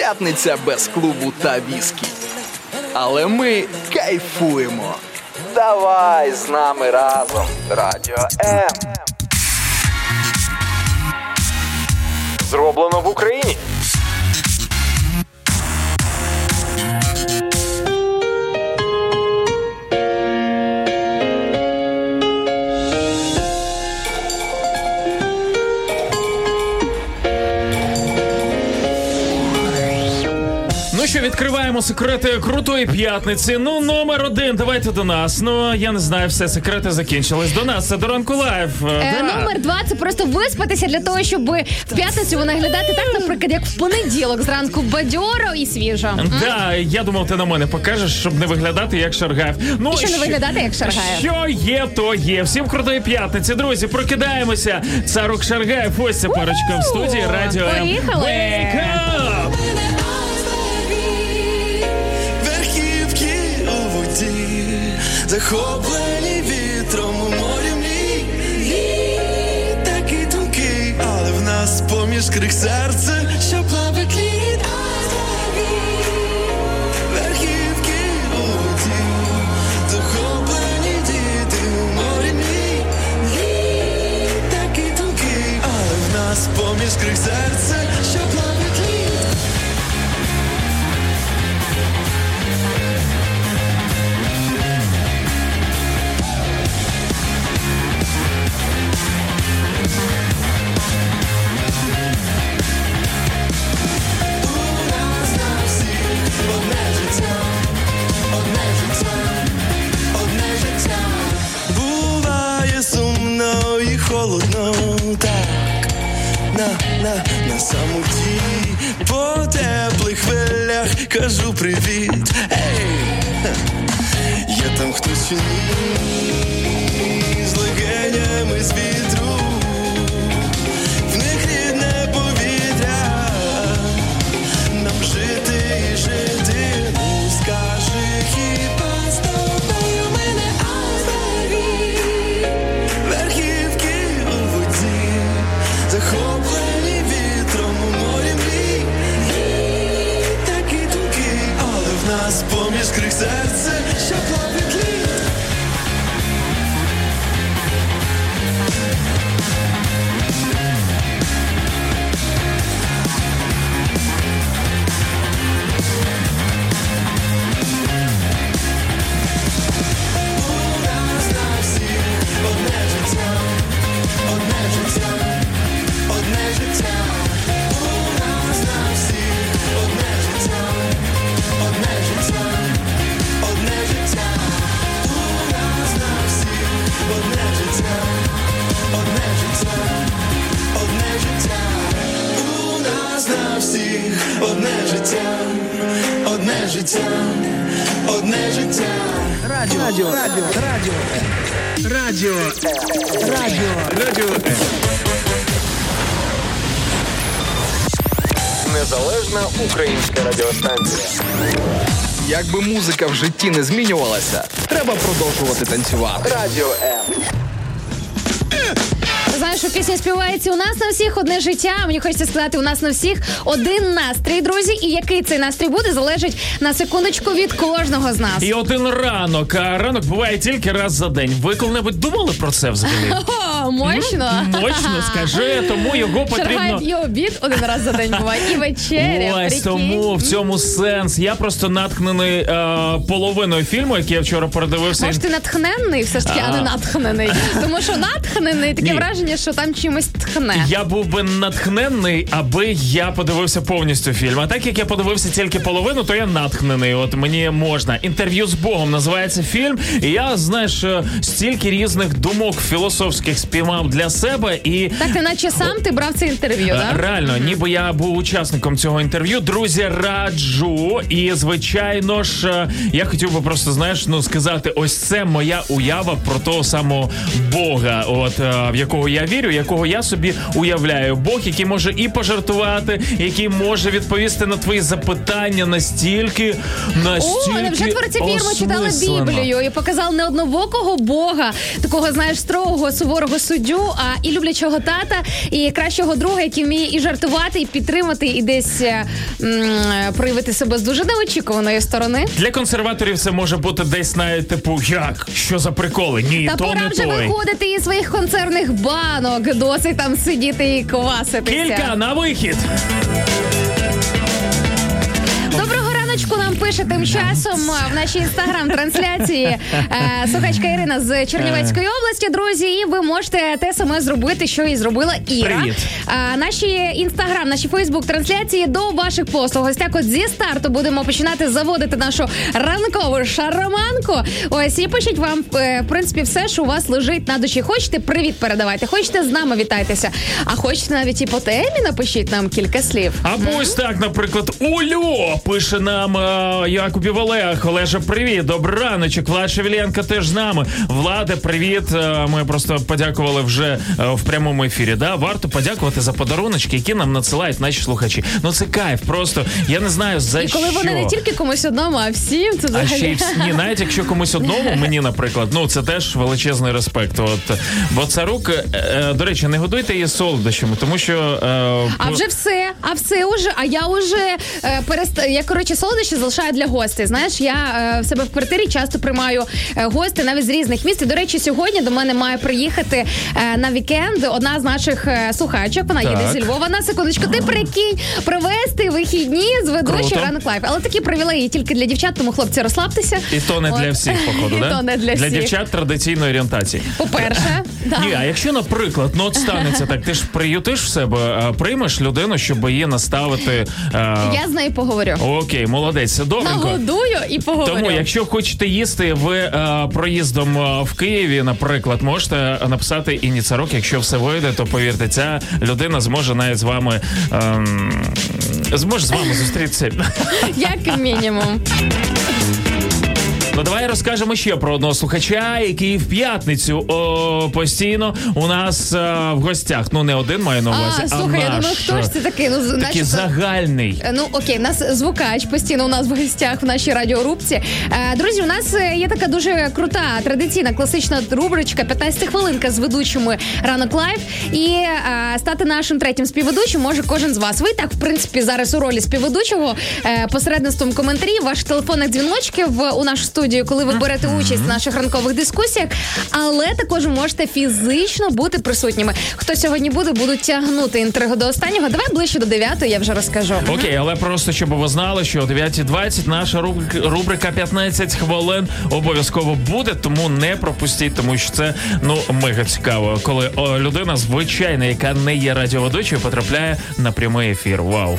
П'ятниця без клубу та віскі. Але ми кайфуємо. Давай з нами разом. Радіо М. Зроблено в Україні. Що, відкриваємо секрети крутої п'ятниці. Ну, номер один. Давайте до нас. Ну я не знаю, все секрети закінчились. До нас це до ранку live. Е, Да. Номер два це просто виспатися для того, щоб в п'ятницю виглядати так, наприклад, як в понеділок зранку бадьоро і свіжо. Да, я думав, ти на мене покажеш, щоб не виглядати як Шаргаєв. Ну І що не виглядати як Шаргаєв. Що є, то є. Всім крутої п'ятниці, друзі. Прокидаємося. Царук Шаргаєв. Ось ця парочка в студії радіо. Поїхали. Захоплені вітром у морі мрій. Такий тонкий, але в нас поміж крик серце, що плавить лід. Верхівки воді, захоплені діти у морі мрій. Тонкий, але в нас поміж крик серце, що самоті. По теплих хвилях кажу привіт. Ей, є там хтось чи ні, з легенями з вітру, нас поміж крик серце, що плавить життя, у нас на всіх одне життя, одне життя, одне життя. Радіо, радіо, радіо, радіо. Радіо. Радіо. Радіо. Незалежна українська радіостанція. Якби музика в житті не змінювалася, треба продовжувати танцювати. Радіо М. Знаєш, що пісня співається у нас на всіх одне життя. Мені хочеться сказати, у нас на всіх один настрій, друзі. І який цей настрій буде, залежить на секундочку від кожного з нас. І один ранок. А ранок буває тільки раз за день. Ви коли-небудь думали про це взагалі? Мощно. Мощно скажи, тому його потрібно. І обід один раз за день буває, і вечеря. Ось прикинь. тому в цьому сенс. Я просто натхнений е, половиною фільму, який я вчора передивився. Може, ти натхненний все ж таки, а не натхнений. Тому що натхнений таке Ні. враження, що там чимось тхне. Я був би натхненний, аби я подивився повністю фільм. А так як я подивився тільки половину, то я натхнений. От мені можна. Інтерв'ю з Богом називається фільм. І я, знаєш, е, стільки різних думок філософських спіймав для себе і. Так, наче сам ти брав це інтерв'ю, Е, так? Реально, ніби я був учасником цього інтерв'ю. Друзі, раджу. І звичайно ж, е, я хотів би просто знаєш, ну сказати, ось це моя уява про того самого Бога, от е, в якого я вірю, якого я собі уявляю. Бог, який може і пожартувати, який може відповісти на твої запитання настільки, настільки О, невже творці фірми читали. Біблію і показали не однобокого Бога, такого, знаєш, строгого, суворого суддю, а і люблячого тата, і кращого друга, який вміє і жартувати, і підтримати, і десь е, м, проявити себе з дуже неочікуваної сторони. Для консерваторів це може бути десь навіть типу, як? Що за приколи? Ні, Та то пора не вже той. виходити із своїх концерних банок, досить там сидіти і кваситися. Кілька на вихід. Доброго нам пише тим часом в нашій інстаграм-трансляції е, слухачка Ірина з Чернівецької області. Друзі, і ви можете те саме зробити, що і зробила Іра. Привіт. Е, наші інстаграм, наші Фейсбук-трансляції до ваших послуг. Ось так от зі старту будемо починати заводити нашу ранкову шароманку. Ось і пишіть вам е, в принципі все, що у вас лежить на душі. Хочете привіт передавайте, хочете з нами вітайтеся, а хочете навіть і по темі напишіть нам кілька слів. Або ось так, наприклад, Ульо пише нам е, Якубів Олег. Олеже, привіт, добрий раночок. Влад Шевеленко теж з нами. Владе, привіт. Е, Ми просто подякували вже е, в прямому ефірі. Да, варто подякувати за подаруночки, які нам надсилають наші слухачі. Ну це кайф. Просто я не знаю за І коли що. вони не тільки комусь одному, а всім це А ще й ні, навіть якщо комусь одному, мені, наприклад, ну це теж величезний респект. От бо царук, до речі, не годуйте її солодощами, тому що е, А вже все, а все уже. А я уже е, перест... Я коротше солодощі залишаю для гостей. Знаєш, я е, в себе в квартирі часто приймаю е, гостей навіть з різних міст. І, до речі, сьогодні до мене має приїхати е, на вікенд одна з наших е, слухачок. Вона їде Так. зі Львова. На секундочку, ти прикинь провести вихідні з ведучою ранок live. Але такі привілеї тільки для дівчат, тому хлопці розслабтеся. І то не От. для всіх, походу, І да? то не для всіх. Для дівчат традиційної орієнтації. По-перше, да. Ні, а якщо, наприклад, ну от станеться так, ти ж приютиш в себе, а, приймеш людину, щоб її наставити. а, я з нею поговорю. Окей, молодець, добренько. Нагодую і поговорю. Тому, якщо хочете їсти ви е, проїздом е, в Києві, наприклад, можете написати Інні Царук. Якщо все вийде, то повірте, ця людина зможе навіть з вами е, зможе з вами зустрітися. Як мінімум. Ну давай розкажемо ще про одного слухача, який в п'ятницю о, постійно у нас е, в гостях. Ну не один маю на увазі, А, а, слухай, я думаю, хто ж це такий? Ну, такий загальний. Е, Ну окей, у нас звукач постійно у нас в гостях в нашій радіорубці. Е, друзі, у нас е, є така дуже крута традиційна класична рубричка 15 хвилинка з ведучими ранок live. І е, стати нашим третім співведучим може кожен з вас. Ви так, в принципі, зараз у ролі співведучого е, посередництвом коментарів, ваших телефонних дзвіночків у нашу студію, коли ви берете участь в наших ранкових дискусіях, але також можете фізично бути присутніми. Хто сьогодні буде, будуть тягнути інтригу до останнього. Давай ближче до 9 я вже розкажу. Окей, але просто щоб ви знали, що о 9.20 наша рубрика, рубрика 15 хвилин обов'язково буде, тому не пропустіть, тому що це ну мега цікаво, коли людина звичайна, яка не є радіоведучою, потрапляє на прямий ефір. Вау.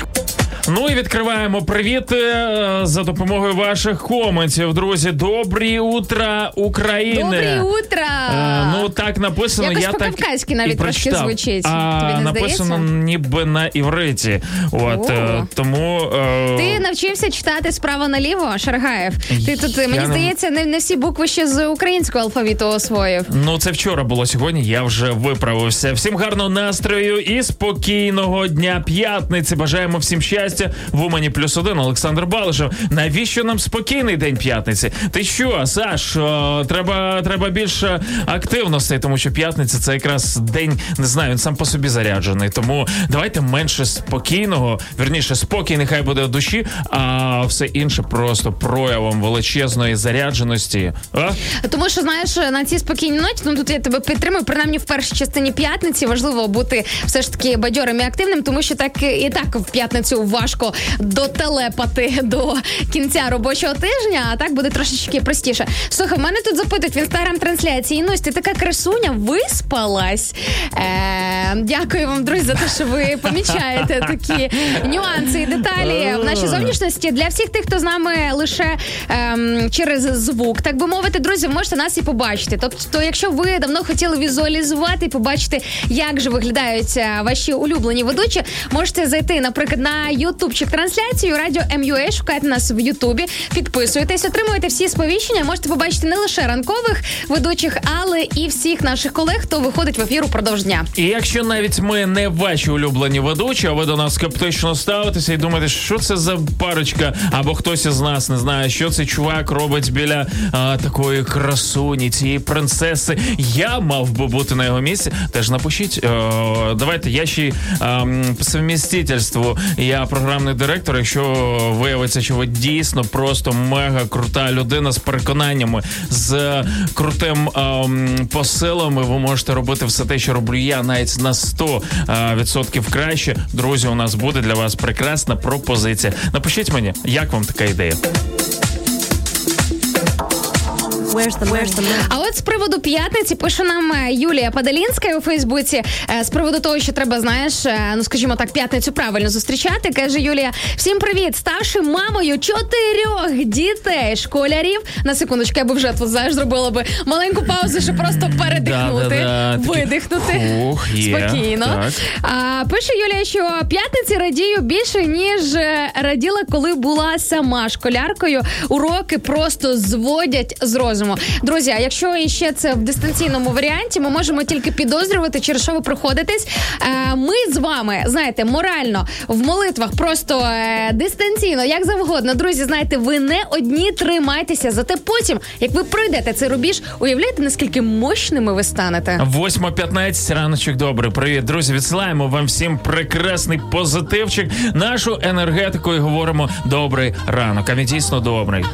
Ну і відкриваємо привіт е, за допомогою ваших коментів. Друзі, добрі утра, України. Добрі утра! Е, ну так написано. Якось я так і навіть трошки звучить. А Тобі написано здається? ніби на івриті. От О. е, тому е, Ти навчився читати справа наліво, Шаргаєв. Ти тут мені не- здається, не, не всі букви ще з українського алфавіту освоїв. Ну, це вчора було сьогодні. Я вже виправився. Всім гарного настрою і спокійного дня п'ятниці. Бажаємо всім щастя. В Умані плюс один Олександр Балишев. Навіщо нам спокійний день п'ятниці? Ти що, Саш? о, треба, треба більше активностей, тому що п'ятниця це якраз день, не знаю, він сам по собі заряджений. Тому давайте менше спокійного, верніше, спокій нехай буде в душі, а все інше просто проявом величезної зарядженості. А? Тому що знаєш, на цій спокійній ноті, ну тут я тебе підтримую, принаймні в першій частині п'ятниці важливо бути все ж таки бадьорим і активним, тому що так і так в п'ятницю важко дотелепати до кінця робочого тижня, а так буде трошечки простіше. Слухай, в мене тут запитують в інстаграм-трансляції. Інусь, ти така красуня, виспалась. Е, дякую вам, друзі, за те, що ви помічаєте такі нюанси і деталі в нашій зовнішності. Для всіх тих, хто з нами лише ем, через звук, так би мовити, друзі, можете нас і побачити. Тобто, якщо ви давно хотіли візуалізувати і побачити, як же виглядають е, ваші улюблені ведучі, можете зайти, наприклад, на ютубчик трансляцію радіо МЮА. Шукайте нас в Ютубі, підписуйтесь, отримуєте всі сповіщення. Можете побачити не лише ранкових ведучих, але і всіх наших колег, хто виходить в ефір упродовж дня. І якщо навіть ми не ваші улюблені ведучі, а ви до нас скептично ставитеся і думаєте, що це за парочка, або хтось із нас не знає, що цей чувак робить біля а, такої красуні, цієї принцеси. Я мав би бути на його місці. Теж напишіть. О, давайте я ще й, ем, по совмістительству. Я програмний директор. Якщо виявиться, що ви дійсно просто мега крута людина з переконаннями, з крутим ем, посилами, ви можете робити все те, що роблю я, навіть на 100% е, відсотків краще. Друзі, у нас буде для вас прекрасна пропозиція. Напишіть мені, як вам така ідея. А от з приводу п'ятниці пише нам е, Юлія Падалінська у Фейсбуці е, з приводу того, що треба, знаєш, е, ну скажімо так, п'ятницю правильно зустрічати. каже Юлія: всім привіт! Ставши мамою чотирьох дітей, школярів. На секундочку, я би вже тут знаєш, зробила би маленьку паузу, щоб просто передихнути, видихнути спокійно. так. А, пише Юлія, що п'ятниці радію більше ніж раділа, коли була сама школяркою. Уроки просто зводять з розуму. Друзі, а якщо іще це в дистанційному варіанті, ми можемо тільки підозрювати, через що ви проходитесь. Е, Ми з вами знаєте, морально в молитвах, просто е, дистанційно, як завгодно. Друзі, знаєте, ви не одні тримайтеся. Зате потім, як ви пройдете цей рубіж, уявляєте, наскільки мощними ви станете. 8.15, раночок добрий. Привіт, друзі. Відсилаємо вам всім прекрасний позитивчик, нашу енергетику і говоримо добрий ранок. А він дійсно добрий.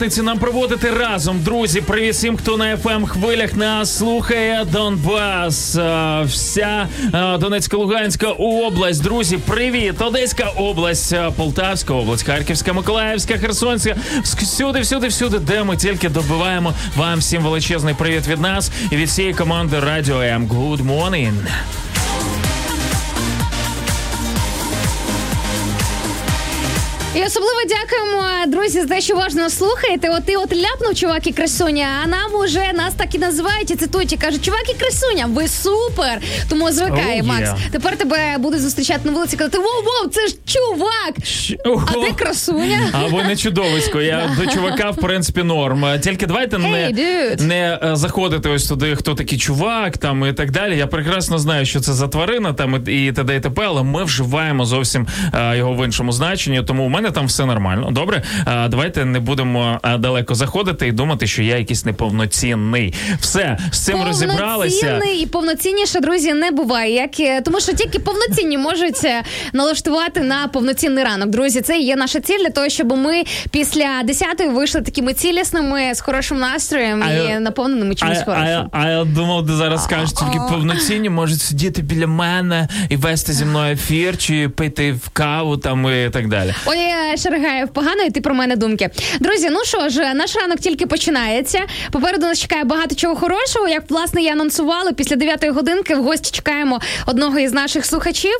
П'ятниці нам проводити разом. Друзі, привіт всім, хто на fm хвилях нас слухає Донбас. Вся Донецька, Луганська область. Друзі, привіт! Одеська область, Полтавська область, Харківська, Миколаївська, Херсонська. Всюди, всюди, всюди, де ми тільки добиваємо вам всім величезний привіт від нас і від всієї команди Радіо М. Good morning! І особливо дякуємо, друзі, за те, що уважно слухаєте. От ти от ляпнув, чувак і красуня, а нам уже нас так і називають і цитують і кажуть, чувак і красуня, ви супер. Тому звикай, Oh, Макс. Тепер тебе будуть зустрічати на вулиці, казати воу, воу, це ж чувак. А Ого. де красуня? А ви не чудовисько. Я до чувака, в принципі, норм. Тільки давайте не, Hey, dude. не е, заходити ось туди, хто такий чувак там і так далі. Я прекрасно знаю, що це за тварина там і т.д. і т.п., але ми вживаємо зовсім е, його в іншому значенні. Тому у мене там все нормально. Добре, Е, давайте не будемо е, далеко заходити і думати, що я якийсь неповноцінний. Все з цим розібралися. Повноцінний і повноцінніше, друзі, не буває. Як, е, тому що тільки повноцінні можуть налаштувати на повноцінний ранок. Друзі, це є наша ціль для того, щоб ми після 10-ї вийшли такими цілісними, з хорошим настроєм А і я- наповненими А, чимось а, хорошим. а я думав, ти зараз скажеш, тільки повноцінні можуть сидіти біля мене і вести зі мною ефір, чи пити в каву там і так далі. Ой, Шерегаєв, погано йти про мене думки. Друзі, ну що ж, наш ранок тільки починається. Попереду нас чекає багато чого хорошого. Як власне і анонсували, після 9 годинки в гості чекаємо одного із наших слухачів.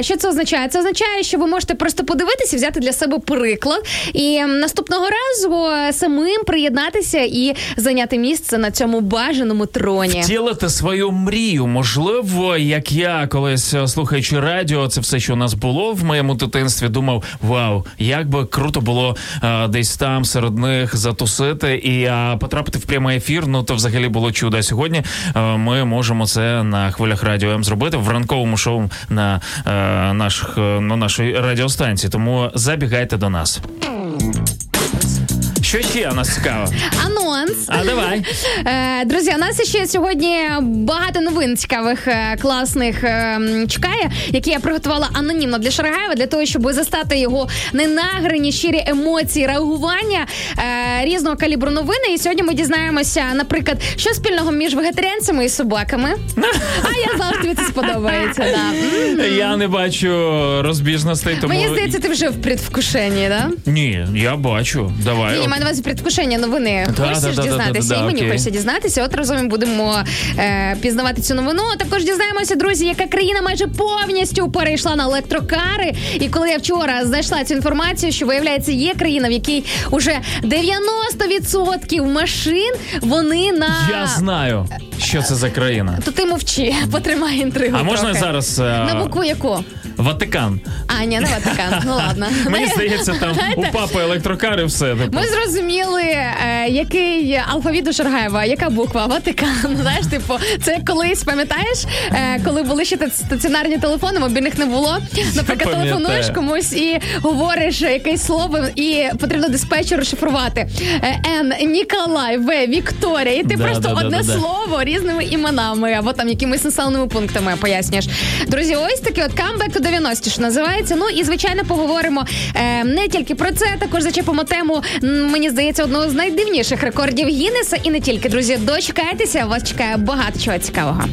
Що це означає? Це означає, що ви можете просто подивитися, взяти для себе приклад і наступного разу е, самим приєднатися і зайняти місце на цьому бажаному троні. Втілити свою мрію. Можливо, як я колись е, слухаючи радіо, це все, що у нас було в моєму дитинстві, думав: вау, як би круто було е, десь там серед них затусити і е, потрапити в прямий ефір. Ну то взагалі було чудо. А Сьогодні е, ми можемо це на хвилях радіо М зробити в ранковому шоу на наших на нашій радіостанції. Тому забігайте до нас. Що ще нас цікаво? Анонс. А давай. Е, Друзі, у нас ще сьогодні багато новин цікавих, е, класних е, чекає, які я приготувала анонімно для Шарагаєва, для того, щоб застати його ненаграні щирі емоції, реагування різного калібру новини. І сьогодні ми дізнаємося, наприклад, що спільного між вегетаріанцями і собаками. А я знала, що тобі це сподобається. Да. Я не бачу розбіжностей, тому Мені здається, ти вже в предвкушенні, да? ні, я бачу. Давай. Ні, маю на увазі предвкушення новини. Да, да, да, дізнатися, і мені хочеться дізнатися. От разом будемо е, пізнавати цю новину. Також дізнаємося, друзі, яка країна майже повністю перейшла на електрокари. І коли я вчора знайшла цю інформацію, що виявляється, є країна, в якій уже 90% машин вони на Я знаю, що це за країна. то ти мовчи, потримай інтригу. А можна зараз е, на букву яку? Ватикан? А, ні, не Ватикан. Ну ладно. Мені здається, там у папи електрокари все. Типу. Ми зрозуміли, е, який алфавіт у Шаргаєва, яка буква Ватикан. Знаєш, типу, це колись пам'ятаєш, е, коли були ще стаціонарні телефони, мобільних не було. Наприклад, Пам'ятаю. телефонуєш комусь і говориш якесь слово, і потрібно диспетчеру розшифрувати. Е, Н, Ніколай, В, Вікторія. І ти Да, просто да, да, одне да, да. слово різними іменами або там якимись населеними пунктами пояснюєш. Друзі, ось такий от камбек 90-ті, що називається. Ну і звичайно поговоримо е, не тільки про це, також зачепимо тему, мені здається, одного з найдивніших рекордів Гіннеса. І не тільки, друзі, дочекайтеся, вас чекає багато чого цікавого.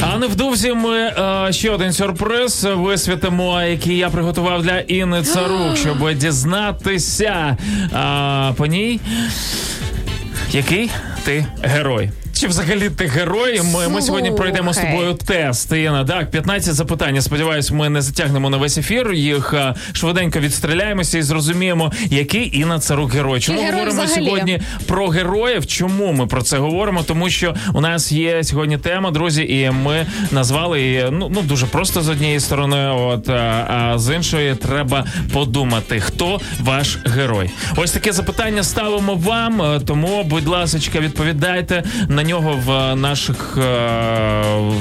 А невдовзі ми е, ще один сюрприз висвітимо, який я приготував для Інни Царук, щоб дізнатися е, по ній, який ти герой. Чи взагалі ти герой? Ми, ми сьогодні пройдемо з тобою тест. Іна, так, 15 запитань. Я Сподіваюсь, ми не затягнемо на весь ефір. Їх е, швиденько відстріляємося і зрозуміємо, який Інна Царук герой. Чому герой говоримо взагалі? сьогодні про героїв? Чому ми про це говоримо? Тому що у нас є сьогодні тема, друзі, і ми назвали її ну, ну дуже просто з однієї сторони. От а, а з іншої треба подумати, хто ваш герой. Ось таке запитання ставимо вам. е, Тому, будь ласка, відповідайте на нього в наших е,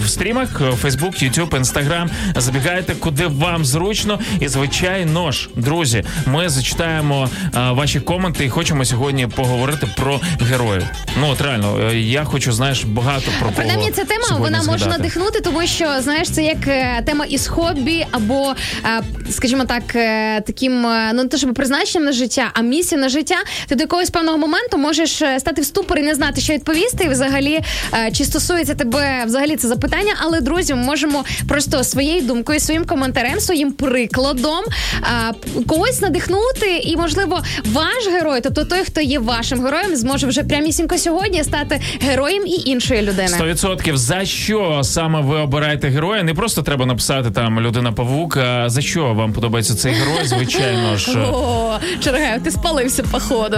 в стрімах: Facebook, YouTube, Instagram. Забігайте, куди вам зручно. І звичайно ж, друзі, ми зачитаємо е, ваші коменти і хочемо сьогодні поговорити про героїв. Ну от реально, е, я хочу, знаєш, багато про кого Принаймні, ця тема вона може надихнути, тому що знаєш, це як е, тема із хобі, або, е, скажімо так, е, таким е, ну не те, щоб призначенням на життя, а місією на життя. Ти до якогось певного моменту можеш е, стати в ступор і не знати, що відповісти. І взагалі, е, чи стосується тебе взагалі це запитання, але друзі, ми можемо просто своєю думкою, своїм коментарем, своїм прикладом е, когось надихнути, і можливо, ваш герой, тобто той, хто є вашим героєм, зможе вже прямісінько сьогодні стати героєм і іншої людини. 100% за що саме ви обираєте героя? Не просто треба написати там людина павук. А за що вам подобається цей герой? Звичайно ж. О, Чергаєв, ти спалився походу.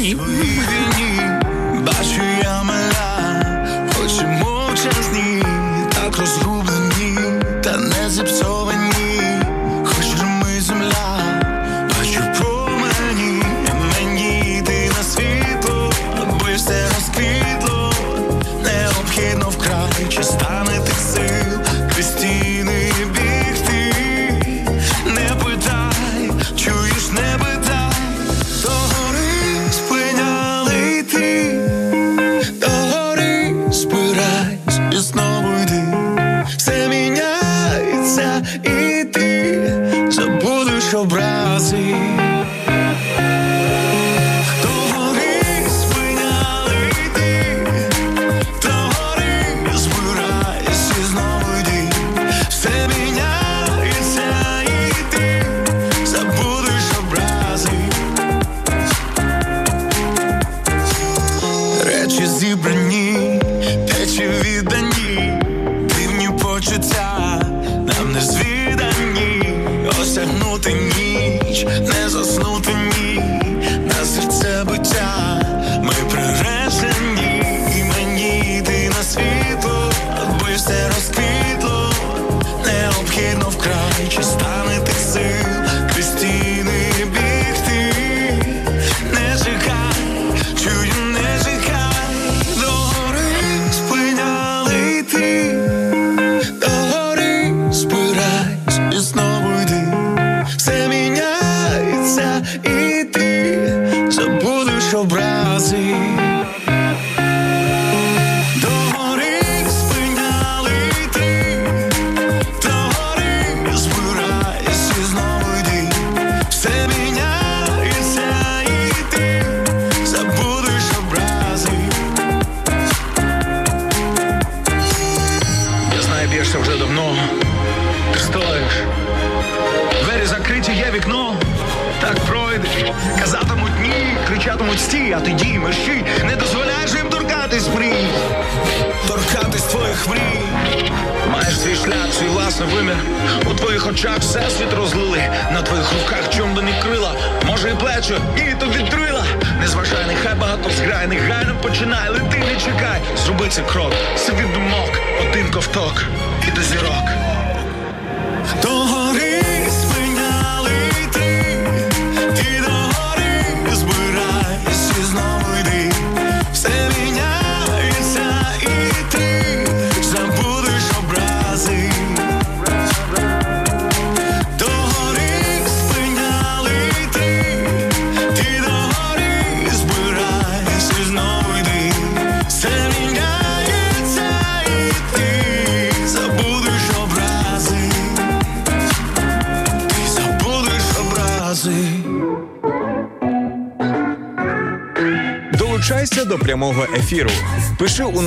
Ні.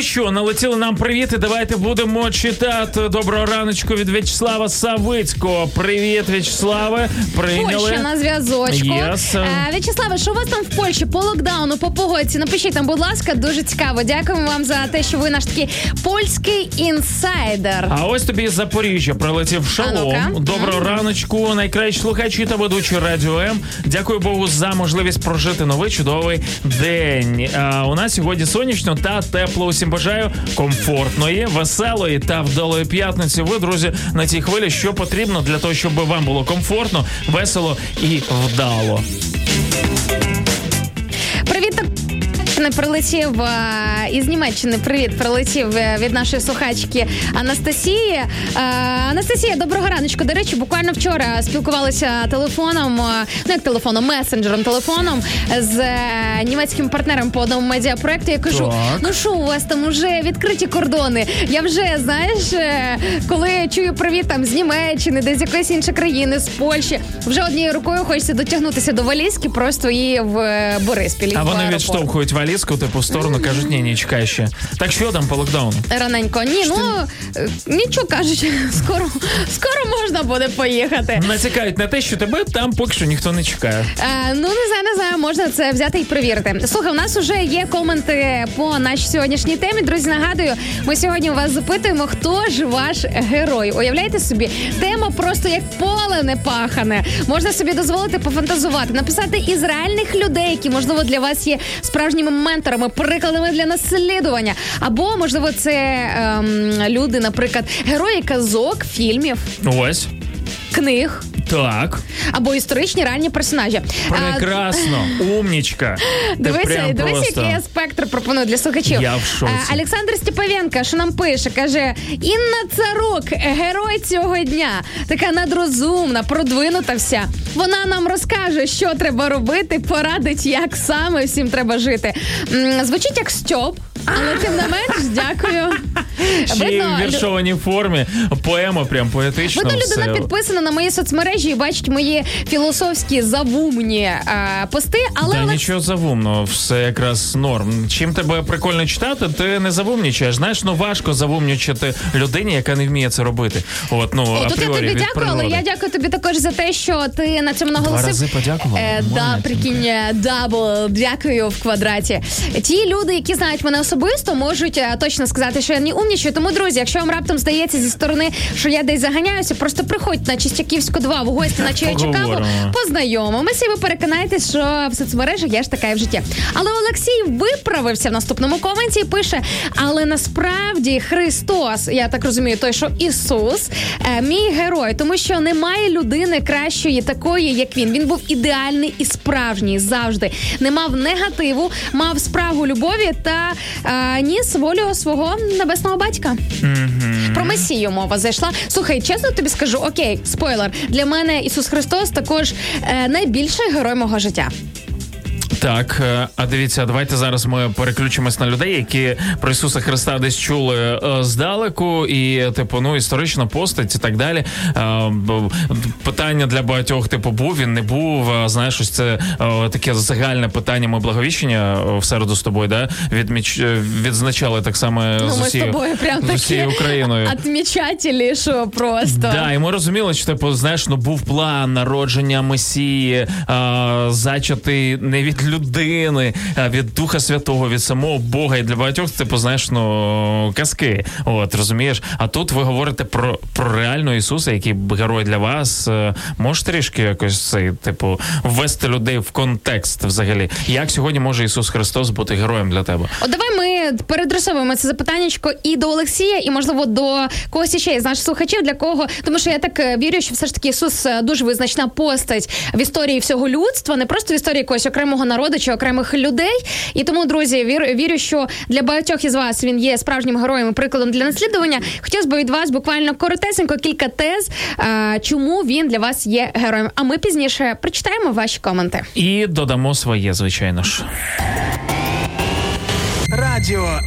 Ну що, налетіли нам привіти. Давайте будемо читати. Доброго раночку від В'ячеслава Савицького. Привіт, В'ячеславе. Прийняли. Польща на зв'язочку. Yes. Е, В'ячеславе, що у вас там в Польщі по локдауну, по погодці? Напишіть нам, будь ласка, дуже цікаво. Дякуємо вам за те, що ви наш такий польський інсайдер. А ось тобі з Запоріжжя прилетів А шалом. ну-ка. Доброго раночку, найкращі слухачі та ведучі радіо М. Дякую Богу за можливість прожити новий чудовий день. А, у нас сьогодні сонячно та тепло. Усім бажаю комфортної, веселої та вдалої п'ятниці. Ви, друзі, на цій хвилі, що потрібно для того, щоб вам було комфортно, весело і вдало. Привіт. Не прилетів е, із Німеччини. Привіт, прилетів е, від нашої слухачки Анастасії. Е, Анастасія, доброго раночку. До речі, буквально вчора спілкувалися телефоном, ну як телефоном, месенджером телефоном з німецьким партнером по одному медіапроекту. Я кажу: Так. ну що у вас там уже відкриті кордони? Я вже знаєш, коли чую привіт там з Німеччини, десь з якоїсь іншої країни, з Польщі, вже однією рукою хочеться дотягнутися до валізки, просто і в Бориспілі. А вони відштовхують валізку, типу, в сторону, кажуть, ні, ні, чекай ще. Так що там по локдауну? Раненько. Ні, ну е, нічого кажуть, скоро, скоро можна буде поїхати. Натякають на те, що тебе там поки що ніхто не чекає. Е, ну не знаю, не знаю, можна це взяти і перевірити. Слухай, у нас вже є коменти по нашій сьогоднішній темі. Друзі, нагадую, ми сьогодні у вас запитуємо, хто ж ваш герой. Уявляєте собі, тема просто як поле не пахане. Можна собі дозволити пофантазувати, написати із реальних людей, які можливо для вас є справжніми менторами, прикладами для наслідування. Або можливо, це ем, люди, наприклад, герої казок, фільмів, Ось. Книг. Так. Або історичні реальні персонажі. Прекрасно, умнічка. Дивися, дивися, просто. який я спектр пропоную для слухачів. Я в шоці. Олександр Степавенко, що нам пише, каже: Інна Царук, герой цього дня, така надрозумна, продвинута вся. Вона нам розкаже, що треба робити, порадить, як саме всім треба жити. Звучить як Стьоп, але тим не менш, дякую. Ще й в віршованій формі. Поема прям поетична. Видно, людина все. Підписана на мої соцмережі і бачить мої філософські завумні е, пости, але Та нічого завумного, все якраз норм. Чим тебе прикольно читати, ти не завумнічаєш. Знаєш, ну важко завумнічати людині, яка не вміє це робити. От, ну, О, тут я тобі дякую, але я дякую тобі також за те, що ти на цьому наголосив. рази подякувала? Е, да, прикинь, е, double, дякую в квадраті. Ті люди, які знають мене особисто, можуть е, точно сказати, що я не умнічаю. Тому, друзі, якщо вам раптом здається зі сторони, що я десь заганяюся, просто приходьте на Чистяківську 2 в гості на чаю каву, познайомимося, і ви переконаєтесь, що в соцмережах я ж така і в житті. Але Олексій виправився в наступному коменті і пише: але насправді Христос, я так розумію, той, що Ісус, е, мій герой, тому що немає людини кращої такої, як він. Він був ідеальний і справжній завжди. Не мав негативу, мав спрагу любові та е, ніс волю свого небесного батька. Про Месію мова зайшла. Слухай, чесно тобі скажу, окей, спойлер. Для мене Ісус Христос також е, найбільший герой мого життя. Так, е, а дивіться, давайте зараз ми переключимось на людей, які про Ісуса Христа десь чули е, здалеку, і типу, ну історична постать і так далі. Е, Питання для багатьох, типу, був він, не був. Знаєш, ось це таке загальне питання. Ми благовіщення в середу з тобою, да, відміч відзначали так само Ну, з усією, тобою прям з усією Україною. Отмічателі, що просто. Да, і ми розуміли, що типу, знаєш, ну був план народження Месії, а, зачатий не від людини, від Духа Святого, від самого Бога. І для багатьох, типу, знаєш, ну казки. От розумієш. А тут ви говорите про, про реального Ісуса, який герой для вас. Е, Можеш трішки якось цей, типу, ввести людей в контекст взагалі. Як сьогодні може Ісус Христос бути героєм для тебе? От давай ми передресовуємо це запитаннячко і до Олексія, і можливо до когось ще із наших слухачів, для кого тому, що я так е, вірю, що все ж таки Ісус е, дуже визначна постать в історії всього людства, не просто в історії якогось окремого народу чи окремих людей. І тому, друзі, вірю, вірю, що для багатьох із вас він є справжнім героєм і прикладом для наслідування. Хотілося б від вас буквально коротесенько кілька тез, е, чому він для вас є героєм. А ми пізніше прочитаємо ваші коменти. І додамо своє, звичайно ж. Радіо.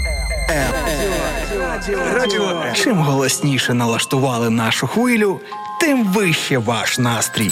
Радіо Чим голосніше налаштували нашу хвилю, тим вище ваш настрій.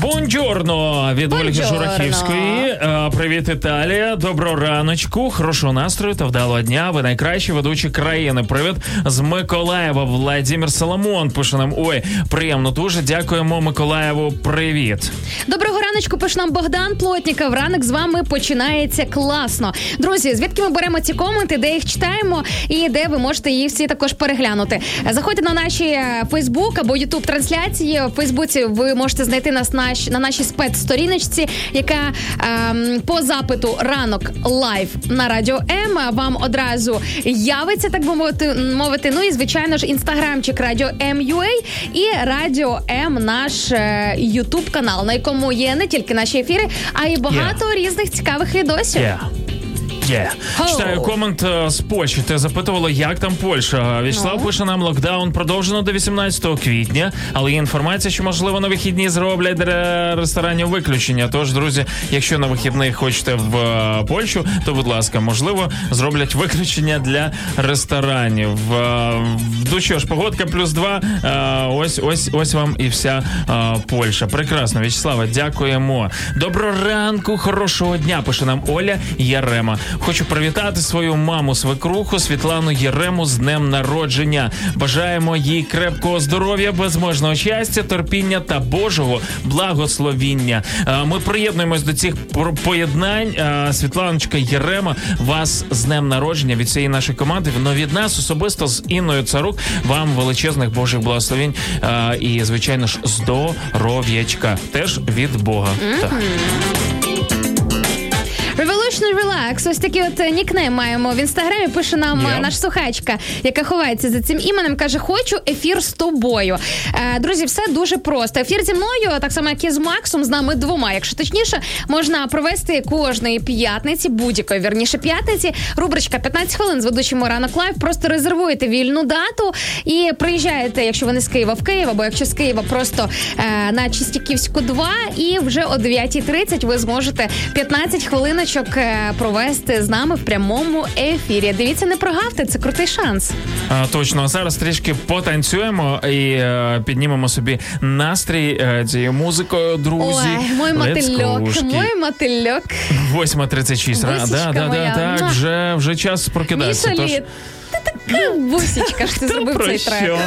Бонджорно від Ольги. Журахівської. Е, Привіт, Італія. Доброго раночку, хорошого настрою та вдалого дня. Ви найкращі ведучі країни. Привіт з Миколаєва. Владимир Соломон пише нам. Ой, приємно дуже. Дякуємо Миколаєву. Привіт. Доброго раночку, пише нам Богдан Плотніков. Ранок з вами починається класно. Друзі, звідки ми беремо ці коменти, де їх читаємо і де ви можете їх всі також переглянути. Заходьте на наші Фейсбук або Ютуб трансляції. В Фейсбуці ви можете знайти нас на, на нашій спецсторіночці, яка ем, по запиту ранок live на радіо М вам одразу явиться, так би мовити, мовити. Ну і звичайно ж інстаграмчик Радіо М.Ю.А. і Радіо М наш е, Ютуб канал, на якому є не тільки наші ефіри, а й багато різних цікавих відосів. Yeah. Є. Читаю комент е, з Польщі. Ти запитувала, як там Польща. Вячеслав Ну. пише нам локдаун продовжено до 18 квітня, але є інформація, що можливо на вихідні зроблять для ресторанів виключення. Тож, друзі, якщо на вихідних хочете в е, Польщу, то будь ласка, можливо, зроблять виключення для ресторанів. Е, Ну що ж, погодка плюс два. Е, Ось ось ось вам і вся е, Польща. Прекрасно, Вячеслава, дякуємо. Доброго ранку, хорошого дня. Пише нам Оля Ярема. Хочу привітати свою маму свекруху Світлану Єрему з днем народження. Бажаємо їй крепкого здоров'я, безможного щастя, терпіння та Божого благословіння. Е, Ми приєднуємось до цих поєднань. Е, Світланочка Єрема, вас з днем народження від цієї нашої команди. Ну від нас особисто з Інною Царук. Вам величезних Божих благословень е, і, звичайно ж, здоров'ячка. Теж від Бога. Так. Revolution Relax. Ось такий от е, нікнейм маємо в інстаграмі. Пише нам Є. е, наш слухачка, яка ховається за цим іменем. каже: Хочу ефір з тобою. Е, друзі, все дуже просто. Ефір зі мною, так само як і з Максом, з нами двома. Якщо точніше, можна провести кожної п'ятниці, будь-якої вірніше п'ятниці. Рубричка 15 хвилин з ведучим ранок live. Просто резервуєте вільну дату і приїжджаєте, якщо ви не з Києва в Київ, або якщо з Києва, просто на Чистяківську 2, і вже о 9.30 ви зможете 15 хвилиночок е, провести з нами в прямому ефірі. Дивіться, не прогавте, це крутий шанс. А, точно, а зараз трішки потанцюємо і е, піднімемо собі настрій е, цією музикою, друзі. Ой, мой мотильок, мой мотильок. 8.36. Ра- Да, да, да, так, вже, вже час прокидатися. Тож... Мішалі, ти така бусічка ж ти зробив цей трек.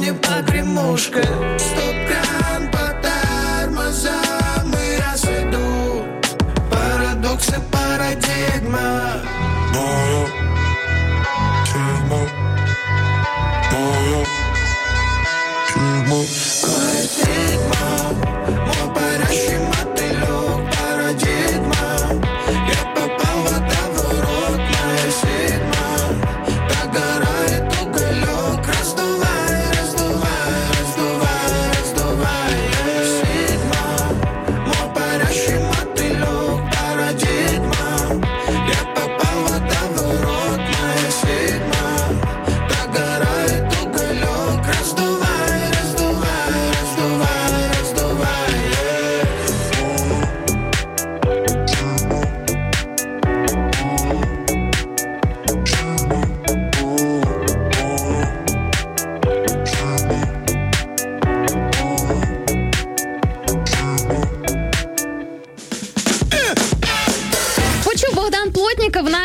Не погремушка Стоп-кран по тормозам И разведу Парадоксы, парадигма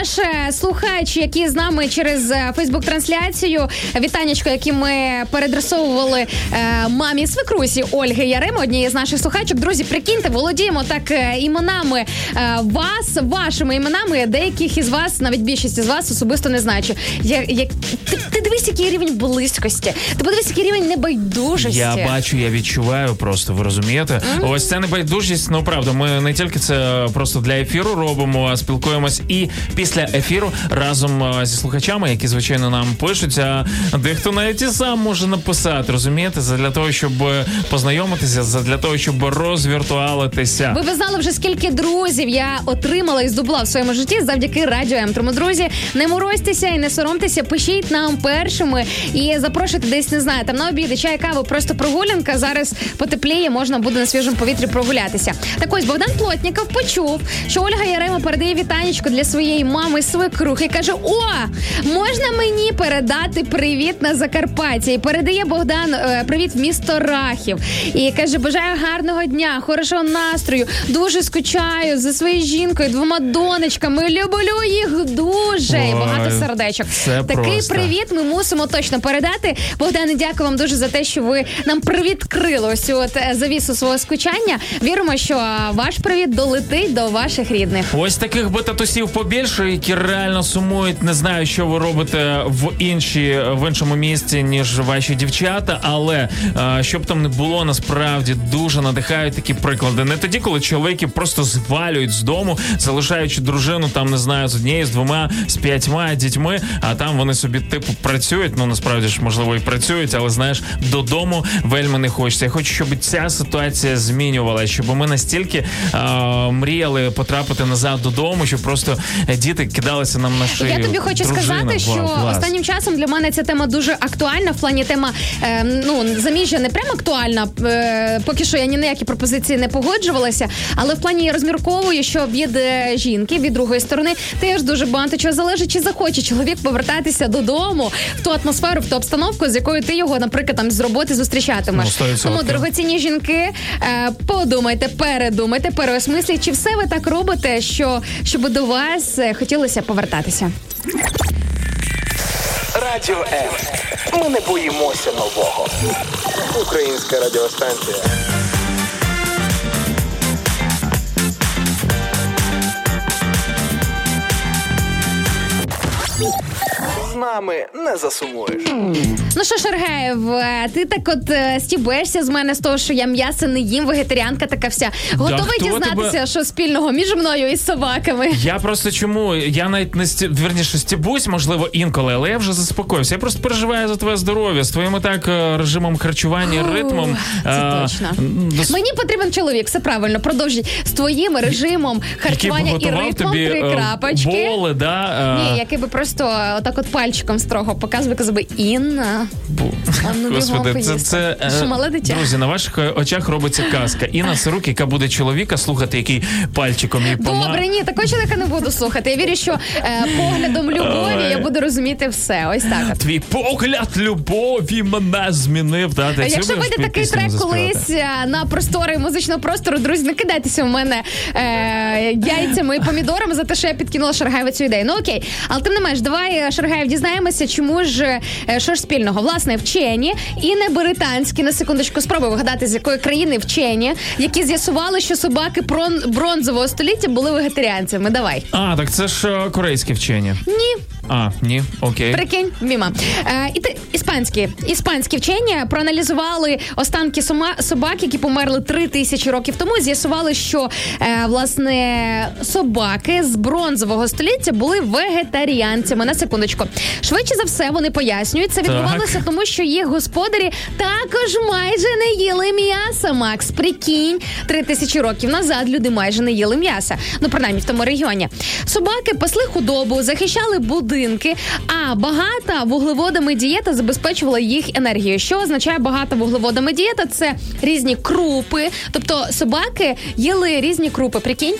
наш е, слухач, який з нами через Фейсбук-трансляцію, вітанечко, які ми передресовували е, мамі свекрусі Ольги Ярим, однієї з наших слухачок. Друзі, прикиньте, володіємо так е, іменами е, вас, вашими іменами. Деяких із вас, навіть більшість із вас особисто не знаю. Я, я, ти, ти дивись, який рівень близькості. Ти подивись, який рівень небайдужості. Я бачу, я відчуваю просто, ви розумієте? Ось це небайдужість, ну правда, ми не тільки це просто для ефіру робимо, а спілкуємось і після ефіру разом е, зі слухачами, які звичайно нам пишуть. А дехто навіть і сам може написати, розумієте, для того, щоб е, познайомитися, для того, щоб розвіртуалитися. Ви б знали вже скільки друзів я отримала і здобула в своєму житті завдяки радіо М. Тому, друзі, не морозьтеся і не соромтеся, пишіть нам першими і запрошуйте десь, не знаю, там на обіди, чай, каву, просто прогулянка. Зараз потепліє, можна буде на свіжому повітрі прогулятися. Так ось Богдан Плотніков почув, що Ольга Ярема передає вітанечко для своєї мами свекрухи. Каже: О, можна мені передати привіт на Закарпаття? І передає Богдан е, привіт в місто Рахів. І каже: Бажаю гарного дня, хорошого настрою. Дуже скучаю за своєю жінкою, двома донечками. Люблю їх дуже. І Ой, багато сердечок. Такий просто. привіт ми мусимо точно передати. Богдане, дякую вам дуже за те, що ви нам привідкрили ось цю от е, завісу свого скучання. Віримо, що ваш привіт долетить до ваших рідних. Ось таких би татусів побільше, які реально сумують, не знаю, що ви робите в інші в іншому місці, ніж ваші дівчата. Але е, щоб там не було, насправді дуже надихають такі приклади. Не тоді, коли чоловіки просто звалюють з дому, залишаючи дружину, там не знаю, з однією, з двома, з п'ятьма дітьми, а там вони собі типу працюють. Ну насправді ж можливо і працюють, але знаєш, додому вельми не хочеться. Я хочу, щоб ця ситуація змінювалася, щоб ми настільки е, мріяли потрапити назад додому, щоб просто діти кидалися нам на шию. Я тобі хочу Дружина, сказати, що клас. останнім часом для мене ця тема дуже актуальна. В плані тема е, ну заміжжя не прям актуальна. Е, поки що я ні на які пропозиції не погоджувалася, але в плані я розмірковую, що від е, жінки від другої сторони теж дуже багато чого залежить, чи захоче чоловік повертатися додому в ту атмосферу, в ту обстановку, з якою ти його, наприклад, там з роботи зустрічатимеш. Ну, Тому дорогоцінні жінки, е, подумайте, передумайте, переосмисліть, чи все ви так робите, що щоб до вас е, хотілося повертатися. Радіо М. Ми не боїмося нового. Українська радіостанція. Нами не засумуєш. Ну що, Шаргаєв, е, ти так от е, стібешся з мене з того, що я м'ясо не їм, вегетаріанка така вся. Готовий хто дізнатися, тебе- що спільного між мною і собаками. Я просто чому? Я навіть не сті... верніше стібусь, можливо, інколи, але я вже заспокоївся. Я просто переживаю за твоє здоров'я з твоїм так е, режимом харчування, О, ритмом. Це е, точно. дос- Мені потрібен чоловік, все правильно. Продовжуй з твоїм режимом харчування і ритмом тобі три крапочки. боли, да? Ні, який би просто отак от пальчиком строго показував, казав Інна. бу- ну, Господи, це, це е, мале дитя? друзі, на ваших е, очах робиться казка. Інна Сирук, яка буде чоловіка слухати, який пальчиком їй пома... Добре, ні, такого чоловіка не буду слухати. Я вірю, що е, поглядом любові Ой. я буду розуміти все. Ось так. Твій погляд любові мене змінив. Да? Ти Якщо будеш вийде такий трек заспівати? колись е, на простори музичного простору, друзі, не кидайтеся в мене е, яйцями і помідорами за те, що я підкинула Шаргаєва цю ідею. Ну окей, але тим не менш, давай е, Шаргаєв дізнаємося, чому ж е, що ж спільного. Власне, вчені і не британські на секундочку спробуй вигадати, з якої країни вчені, які з'ясували, що собаки брон- бронзового століття були вегетаріанцями. Давай. А, так це ж е, корейські вчені. Ні, А, ні, окей. Прикинь, міма. Е, іти- іспанські іспанські вчені проаналізували останки сома- собак, які померли три тисячі років тому. З'ясували, що е, власне собаки з бронзового століття були вегетаріанцями. На секундочку. Швидше за все, вони пояснюють, це Так. відбувалося, тому що їх господарі також майже не їли м'яса. Макс, прикинь, три тисячі років назад люди майже не їли м'яса. Ну, принаймні в тому регіоні. Собаки пасли худобу, захищали будинки, а багата вуглеводами дієта забезпечувала їх енергію. Що означає багата вуглеводами дієта? Це різні крупи. Тобто собаки їли різні крупи. Прикинь.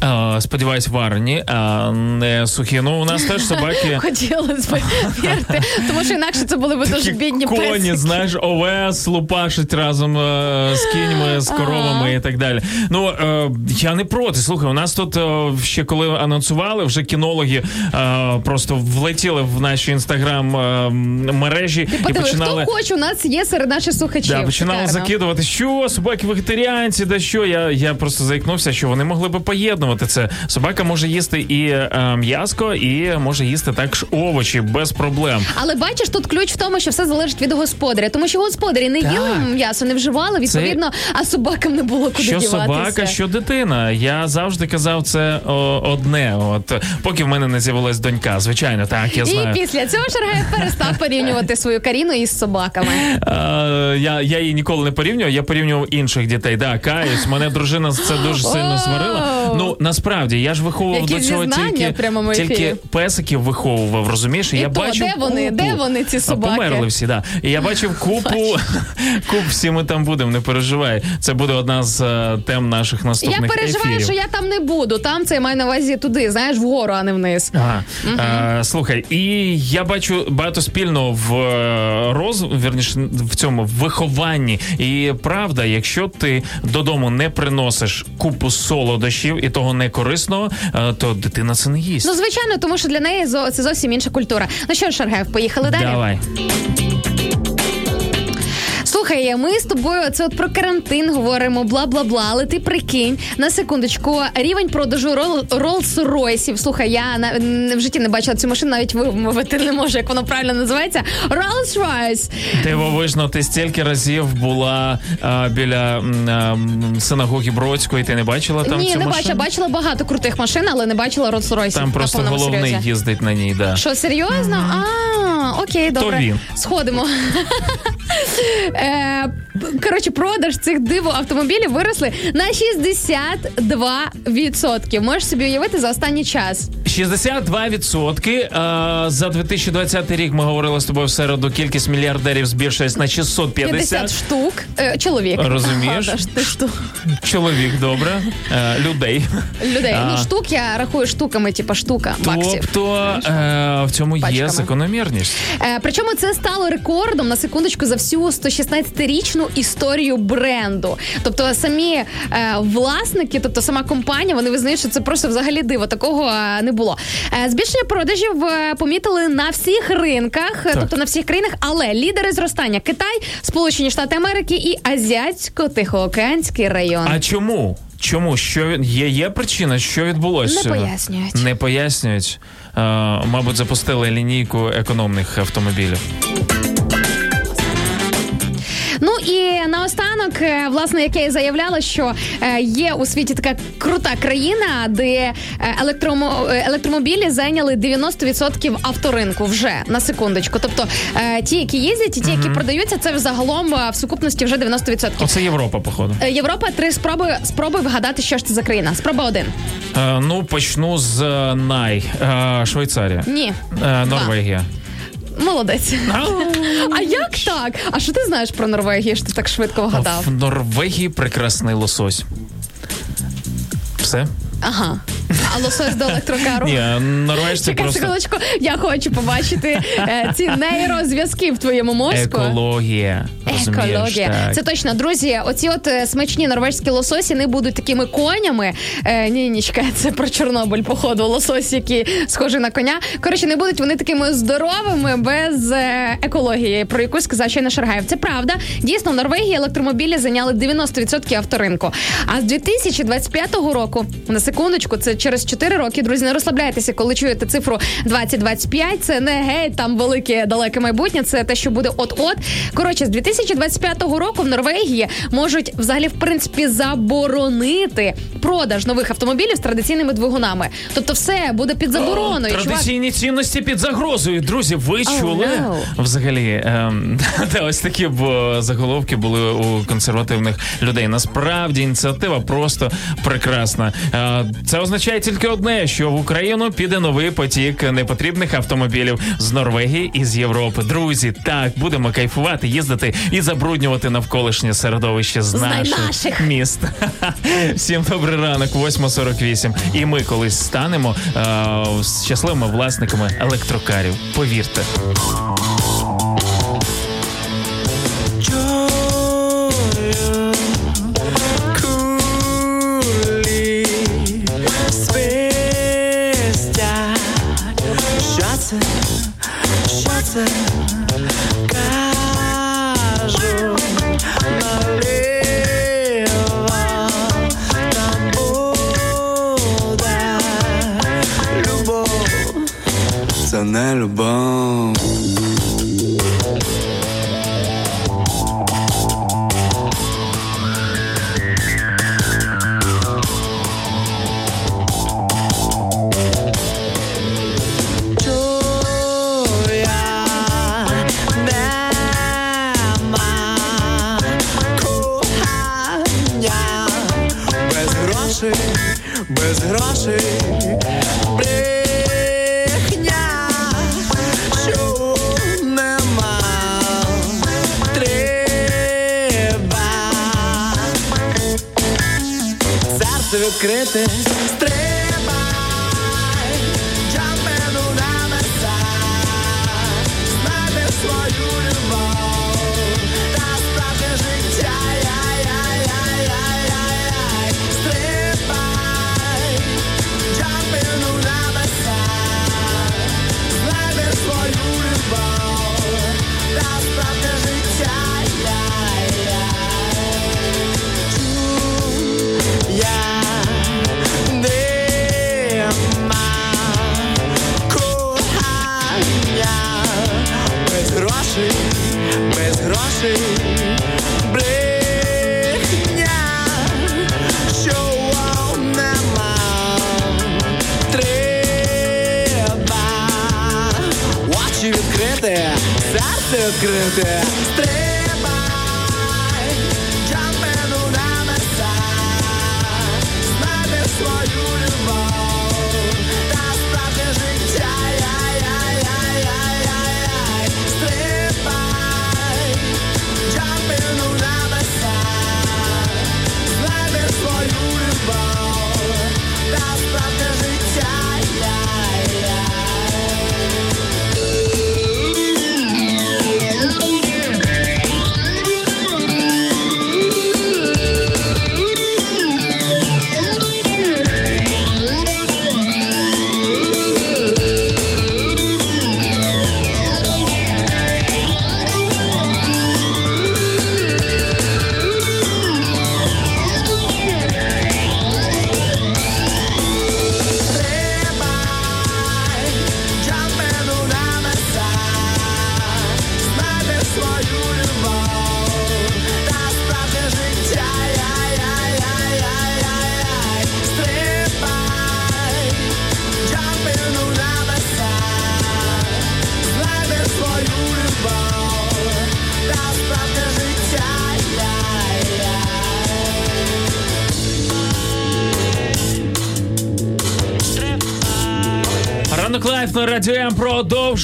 А, сподіваюсь, варені, а не сухі. Ну, у нас теж собаки. Хотілося б вірити, тому що інакше це були б дуже бідні Коні, песики. знаєш, овес лупашить разом е, з кіньми, з коровами і так далі. Ну е, я не проти. Слухай, у нас тут е, ще коли анонсували, вже кінологи просто влетіли в наші інстаграм мережі і починали. хто хоче, у нас є серед наших слухачів. Да, починали Шикарно. закидувати, що собаки вегетаріанці, да що. Я, я просто заікнувся, що вони могли би поєднувати це. Собака може їсти і е, м'яско, і може їсти також овочі без проблем. Але бачиш, тут ключ в тому, що все залежить від господаря, тому що господарі не Так. їли м'ясо, не вживали, відповідно, а собакам не було куди Що діватися. собака, що дитина. Я завжди казав це о, одне. От поки в мене не з'явилась донька. Звичайно, так я знаю. І після цього Шаргаєв перестав порівнювати свою Каріну із собаками. Е, я, я її ніколи не порівнював, я порівнював інших дітей. Да, каюсь, мене дружина це дуже сильно сварила. Ну насправді я ж виховував Які до цього тільки, тільки песиків виховував, розумієш? І, я то, бачив де вони? купу. Де вони, ці собаки? Померли всі, да. І я бачив купу, куп всі ми там будемо, не переживай. Це буде одна з е, тем наших наступних. Я переживаю, ефірів. що я там не буду. Там це я маю на увазі туди, знаєш, вгору, а не вниз. Ага. Е, слухай, і я бачу багато спільного в е, роз... вірніше, в цьому вихованні. І правда, якщо ти додому не приносиш купу солодощів і того не корисного, е, то дитина це не їсть. Ну, звичайно, тому що для неї це зовсім інша культура. Ну що ж, Шаргаєв, поїхали далі. Давай. Слухай, ми з тобою це от про карантин говоримо, бла бла бла. Але ти прикинь на секундочку, рівень продажу Роллс-Ройсів. Слухай, я на в житті не бачила цю машину, навіть вимовити не можу, як воно правильно називається. Rolls-Royce. Дивовижно, ти стільки разів була е, біля ем, синагоги Бродської, ти не бачила там Ні, цю не бачила. Бачила багато крутих машин, але не бачила Rolls-Royce. Там просто на головний серйозі. їздить на ній, да. Що серйозно? А, окей, добре. він. Сходимо. Е, Коротше, продаж цих диво автомобілів виросли на 62%. Можеш собі уявити за останній час. 62%. Е, за 2020 рік ми говорили з тобою в середу. Кількість мільярдерів збільшилась на 650. 50 штук. Е, чоловік. Розумієш? Ага, ти штук. Чоловік, добре. Е, людей. Людей. А, Ну, штук я рахую штуками, типа штука баксів. Тобто е, в цьому є закономірність. Причому це стало рекордом на секундочку за всю 116-річну історію бренду. Тобто самі е, власники, тобто сама компанія, вони визнають, що це просто взагалі диво. Такого е, не було. Е, збільшення продажів е, помітили на всіх ринках, е, тобто на всіх країнах, але лідери зростання Китай, Сполучені Штати Америки і Азіатсько-Тихоокеанський район. А чому? Чому? Що є, є причина, що відбулося? Не пояснюють. Не пояснюють. Е, мабуть, запустили лінійку економних автомобілів. Наостанок, е, власне, як я і заявляла, що е, є у світі така крута країна, де е, електромо- електромобілі зайняли 90% авторинку вже на секундочку. Тобто ті, які їздять, і ті, які продаються, це взагалом в сукупності вже 90%. Оце Європа, походу. Європа три спроби спробуй вгадати, що ж це за країна. Спроба один. Е, ну, почну з най. Е, Швейцарія. Ні. Е, Норвегія. Молодець. А як так? А що ти знаєш про Норвегію? що ти так швидко вгадав? В Норвегії прекрасний лосось. Все? Ага. А лосось до електрокару? Ні, норвежці Чекай просто секундочку, я хочу побачити е, ці нейрозв'язки в твоєму мозку. екологія. Розумієш, Екологія. так. Це точно, друзі. Оці от е, смачні норвезькі лососі не будуть такими конями. Е, ні, ні, чекай, це про Чорнобиль, походу, лосось, які схожі на коня. Коротше, не будуть вони такими здоровими без е, екології, про яку сказав щойно Шаргаєв. Це правда. Дійсно, в Норвегії електромобілі зайняли 90% авторинку. А з 2025 року, на секундочку, це через 4 роки, друзі, не розслабляйтеся, коли чуєте цифру 2025. Це не гей, там велике далеке майбутнє. Це те, що буде от-от. Коротше, з 2025 року в Норвегії можуть взагалі в принципі заборонити продаж нових автомобілів з традиційними двигунами. Тобто, все буде під забороною. Чувак, Традиційні цінності під загрозою. Друзі, ви Oh, чули? no. Взагалі, ем, та ось такі б е, заголовки були у консервативних людей. Насправді ініціатива просто прекрасна. Е, це означає. Означає тільки одне: що в Україну піде новий потік непотрібних автомобілів з Норвегії і з Європи. Друзі, так будемо кайфувати, їздити і забруднювати навколишнє середовище з наших, наших. міст. Всім добрий ранок, 8.48. І ми колись станемо е, щасливими власниками електрокарів. Повірте. Це не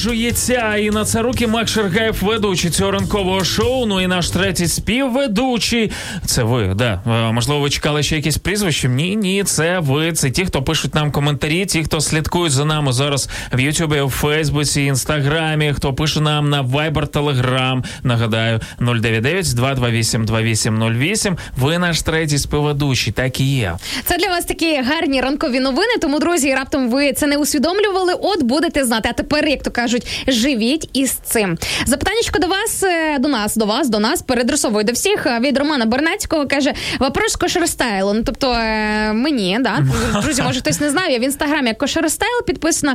продовжується. І на це руки Мак Шергаєв, ведучий цього ранкового шоу. Ну і наш третій співведучий. Це ви, да. Е, Можливо, ви чекали ще якесь прізвище? Ні, ні, це ви. Це ті, хто пишуть нам коментарі, ті, хто слідкують за нами зараз в Ютубі, в Фейсбуці, Інстаграмі, хто пише нам на Viber, Telegram. Нагадаю, 099 228 2808. Ви наш третій співведучий, так і є. Це для вас такі гарні ранкові новини. Тому, друзі, раптом ви це не усвідомлювали. От будете знати. А тепер, як то кажуть, живіть із цим. Запитаннячко до вас, е, до нас, до вас, до нас передросовую до всіх е, від Романа Бернацького каже: вопрос кошерстайлу. Ну тобто е, мені, да друзі, може хтось не знав. Я в інстаграмі як кошерстайл підписано.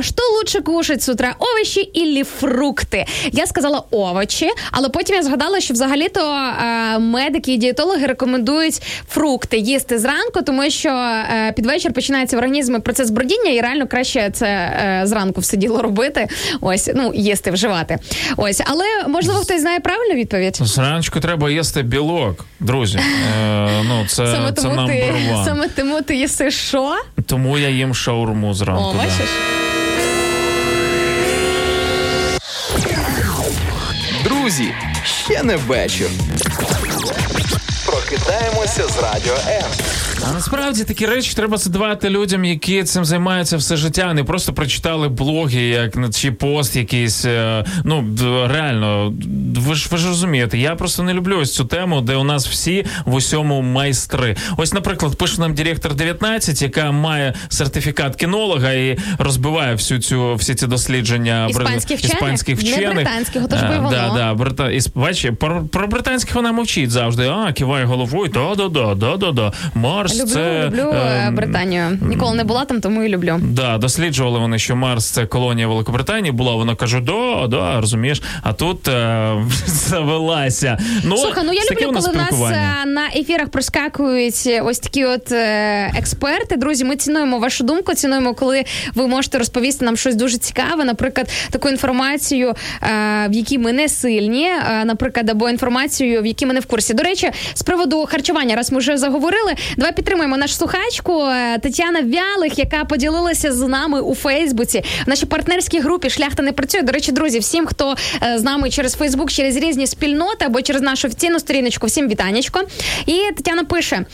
Що лучше кушать з утра? Овочі ілі фрукти? Я сказала овочі, але потім я згадала, що взагалі-то медики і дієтологи рекомендують фрукти їсти зранку, тому що під вечір починається в організмі процес бродіння, і реально краще це зранку все діло робити. Ось, ну, їсти, вживати. Ось, але можливо хтось знає правильну відповідь. Зранку треба їсти білок, друзі. Е, ну, це, Саме це тому ти one. саме тому ти їси що? Тому я їм шаурму зранку. О, да. Друзі, ще не вечір. Прокидаємося з радіо М. А насправді такі речі треба задавати людям, які цим займаються все життя, не просто прочитали блоги, як на- чи пост якийсь. е, Ну реально, ви ж ви ж розумієте, я просто не люблю ось цю тему, де у нас всі в усьому майстри. Ось, наприклад, пише нам директор 19, яка має сертифікат кінолога і розбиває всю цю всі ці дослідження Іспанських вчених? іспанських Не вчених. британських, ото би Е, воно. да, да, брита... Бачиш, про, про британських вона мовчить завжди. А, киває головою, да-да-да, да-да-да. Марс Люблю, це... люблю е, ем, Британію. Ніколи не була там, тому і люблю. Да, досліджували вони, що Марс це колонія Великобританії була. Вона каже, да, да, розумієш. А тут е, завелася. Ну, Слухай, ну я люблю, нас коли нас е, на ефірах проскакують ось такі от е, експерти. Друзі, ми цінуємо вашу думку, цінуємо, коли ви можете розповісти нам щось дуже цікаве, наприклад, таку інформацію, е, в якій ми не сильні, е, наприклад, або інформацію, в якій ми не в курсі. До речі, з приводу харчування, раз ми вже заговорили, давай підтримаємо нашу слухачку е, Тетяна Вялих, яка поділилася з нами у Фейсбуці в нашій партнерській групі Шляхта не працює. До речі, друзі, всім, хто е, з нами через Фейсбук, через різні спільноти або через нашу офіційну сторіночку, всім вітанечко. І Тетяна пише: е,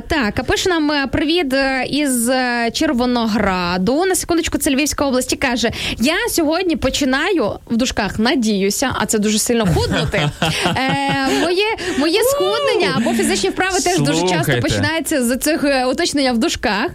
так, а пише нам привіт із Червонограду. На секундочку, це Львівська область. Каже: Я сьогодні починаю в дужках, надіюся, а це дуже сильно худнути. Е, моє, моє схуднення або фізичні вправи теж дуже часто Слухайте. Починаються з цих е, уточнення в душках.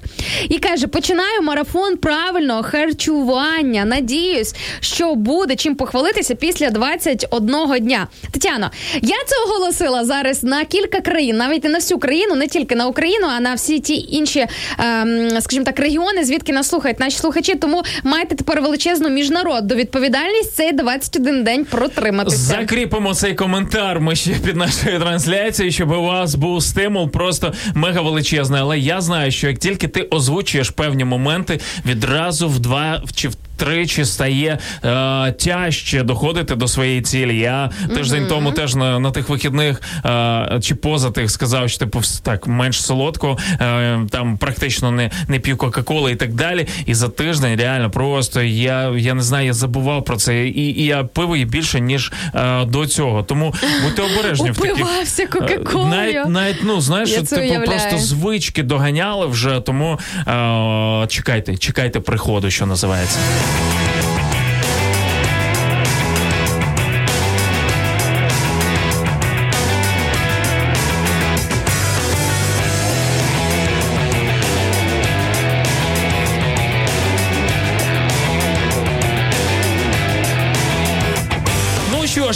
І каже: починаю марафон правильного харчування. Надіюсь, що буде чим похвалитися після 21 дня. Тетяно, я це оголосила зараз на кілька країн, навіть не на всю країну, не тільки на Україну, а на всі ті інші, ем, скажімо так, регіони, звідки нас слухають наші слухачі. Тому маєте тепер величезну міжнародну відповідальність цей 21 день протриматися. Закріпимо цей коментар. Ми ще під нашою трансляцією, щоб у вас був стимул просто мега величезне. Але я знаю, що як тільки ти озвучуєш певні моменти, відразу в два чи в. Тричі стає е, тяжче доходити до своєї цілі. Я тиждень тому теж на, на тих вихідних е, чи поза тих сказав, що типу так менш солодко, е, там практично не, не п'ю Кока-Коли і так далі. І за тиждень реально просто я, я не знаю, я забував про це. І, і я пив її більше ніж е, до цього. Тому будьте обережні в таких Е, Кока-Колою. Навіть, навіть ну знаєш, що, типу уявляю. просто звички доганяли вже, тому е, чекайте, чекайте приходу, що називається. Ну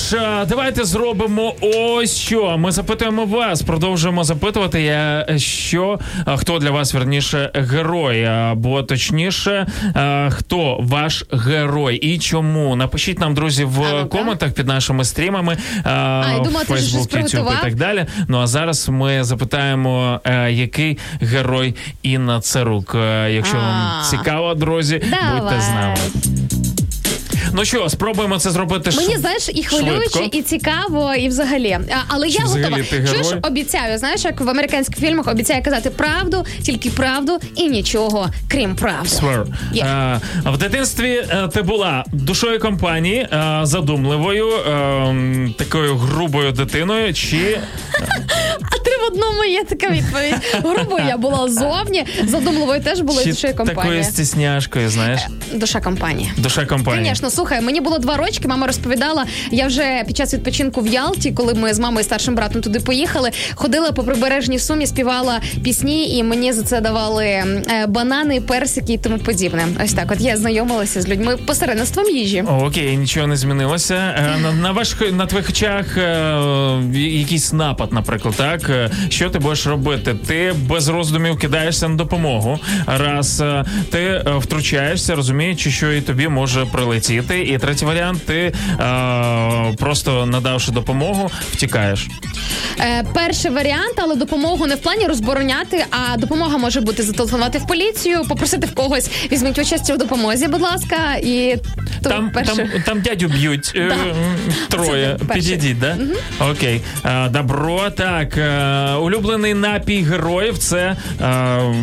ж, е, давайте зробимо ось що. Ми запитуємо вас, продовжуємо запитувати, е, що е, хто для вас верніше герой, або точніше, хто ваш герой і чому. Напишіть нам, друзі, в А коментах під нашими стрімами, е, я думала, YouTube і так далі. Ну а зараз ми запитаємо, який герой Інна Царук. Якщо вам цікаво, друзі, будьте з нами. Ну що, спробуємо це зробити Мені знаєш, і хвилююче, швидко. і цікаво, і взагалі. А, але Чи я взагалі готова. ти герой? Чуєш, обіцяю, знаєш, як в американських фільмах обіцяє казати правду, тільки правду і нічого, крім правди. Swear. Є. Е, в дитинстві е, ти була душою компанії, е, задумливою, е, такою грубою дитиною, чи А в одному є така відповідь. Грубо я була зовні, задумливою теж була і чи душою такою стісняшкою, знаєш? Душа компанії. Душа компанії. Звісно, слухай, мені було два рочки. Мама розповідала. Я вже під час відпочинку в Ялті, коли ми з мамою і старшим братом туди поїхали, ходила по прибережній сумі, співала пісні, і мені за це давали е, банани, персики і тому подібне. Ось так. От я знайомилася з людьми посередництвом їжі. Окей, нічого не змінилося. Е, На, на, ваш, на твоїх очах е, якийсь напад, наприклад, так? Що ти будеш робити? Ти без роздумів кидаєшся на допомогу. Раз е, ти е, втручаєшся, розуміючи, що і тобі може прилетіти. І третій варіант, ти е, просто надавши допомогу, втікаєш. Е, перший варіант, але допомогу не в плані розбороняти, а допомога може бути зателефонувати в поліцію, попросити в когось візьміть участь у допомозі, будь ласка, і Там, перше. там, там дядю б'ють е, Да. троє. Підійдіть, да? Окей. Е, добро, так. Е, улюблений напій героїв це е,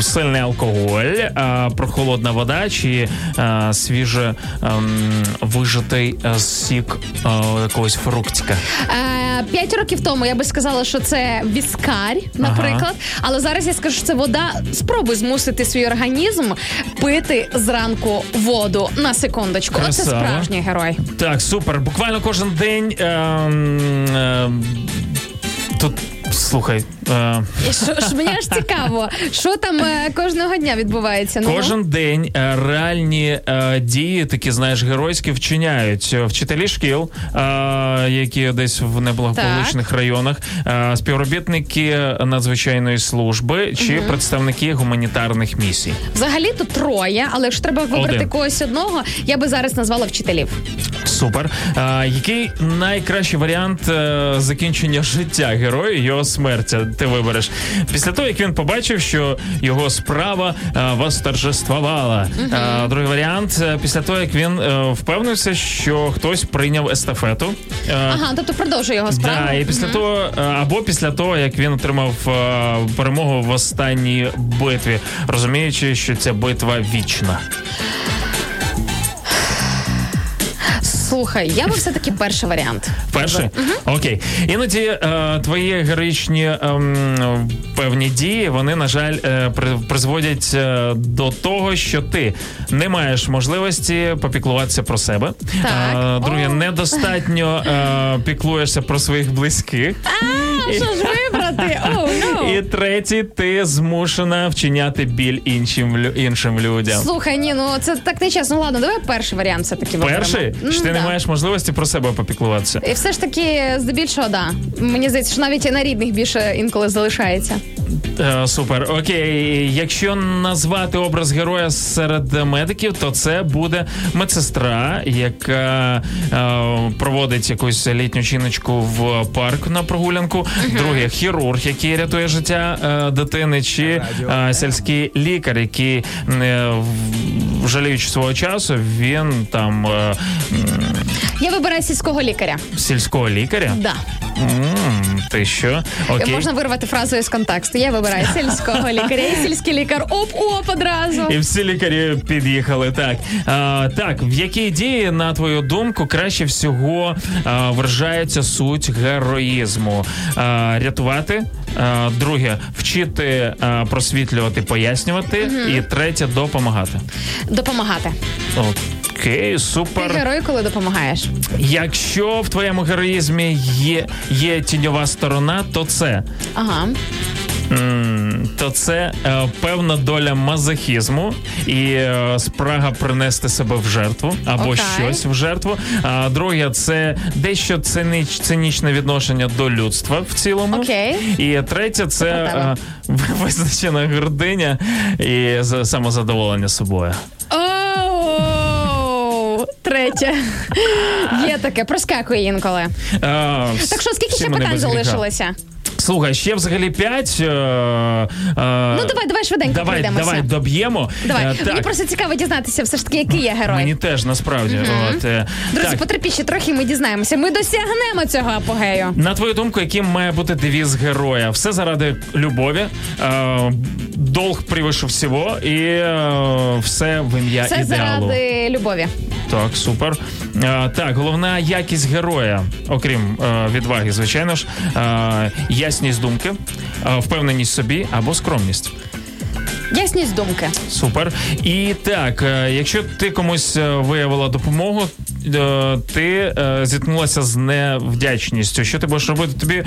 сильний алкоголь, е, прохолодна вода чи е, свіже ем, вижитий е, сік е, якогось фруктика. Е, П'ять років тому я би сказала, що це віскарь, наприклад. Але зараз я скажу, що це вода. Спробуй змусити свій організм пити зранку воду на секундочку. Оце справжній герой. Так, супер. Буквально кожен день. ем, ем, тут слухай. е, що ж мені аж цікаво, що там е, кожного дня відбувається. Ну, Кожен день е, реальні е, дії, такі знаєш, геройські вчиняють вчителі шкіл, е, які десь в неблагополучних районах, е, співробітники надзвичайної служби чи Мгм. представники гуманітарних місій. взагалі тут троє, але якщо треба вибрати Один. когось одного, я би зараз назвала вчителів. Супер. Е, який найкращий варіант закінчення життя героя, його смерті? Ти вибереш після того, як він побачив, що його справа е, восторжествувала. Е, другий варіант е, після того, як він впевнився, що хтось прийняв естафету. Ага, тобто продовжує його справу. Да, і після Мгм. того, або після того, як він отримав перемогу в останній битві, розуміючи, що ця битва вічна. Слухай, я би все-таки перший варіант. Перший? Окей. Іноді е, твої героїчні ем, певні дії, вони, на жаль, е, призводять е, до того, що ти не маєш можливості попіклуватися про себе. Так. Е, друге, недостатньо е, піклуєшся про своїх близьких. А що ж вибрати? Ну. І третій, ти змушена вчиняти біль іншим, іншим людям. Слухай, ні, ну це так не чесно. Ладно, давай перший варіант все-таки виберемо. Перший? Ти М, не маєш можливості про себе попіклуватися? І все ж таки, здебільшого, да. Мені здається, що навіть і на рідних більше інколи залишається. Е, Супер. Окей. Якщо назвати образ героя серед медиків, то це буде медсестра, яка е, проводить якусь літню чиночку в парк на прогулянку. Друге хірург, який рятує життя е, дитини, чи е, сільський лікар, який е, в- жаліючи свого часу, він там е, Я вибираю сільського лікаря. сільського лікаря. Да. М, ти що? Окей. Можна вирвати фразу із контексту. Я вибираю сільського лікаря. І сільський лікар оп-оп одразу. І всі лікарі під'їхали. Так а, так, в якій дії, на твою думку, краще всього а, вражається суть героїзму? А, рятувати. А, друге, вчити, просвітлювати, пояснювати. Мгм. І третє допомагати. Допомагати. Окей, Ти супер. герой, коли допомагаєш. Якщо в твоєму героїзмі є, є тіньова сторона, то це. Ага. То це е, певна доля мазохізму і е, спрага принести себе в жертву або Окей. щось в жертву. А друге, це дещо цинич, цинічне відношення до людства в цілому. Окей. І третє, це е, визначена гординя і самозадоволення собою. Третє. Є таке, проскакує інколи. Е, Так що, скільки ще питань залишилося? Слухай, ще взагалі п'ять. Е, е, Ну давай, давай швиденько давай, давай доб'ємо. Давай. Е, Мені просто цікаво дізнатися, все ж таки, який є герой. Мені теж насправді. Мгм. От, е, Друзі, так. потерпіть ще трохи, ми дізнаємося. Ми досягнемо цього апогею. На твою думку, яким має бути девіз героя? Все заради любові, е, долг превыше всього і е, все в ім'я Це ідеалу. заради любові. Так, супер. Так, головна якість героя, окрім е, відваги, звичайно ж, е, ясність думки, е, впевненість собі або скромність. Ясність думки. Супер. І так, е, якщо ти комусь е, виявила допомогу, е, ти зіткнулася з невдячністю. Що ти будеш робити? Тобі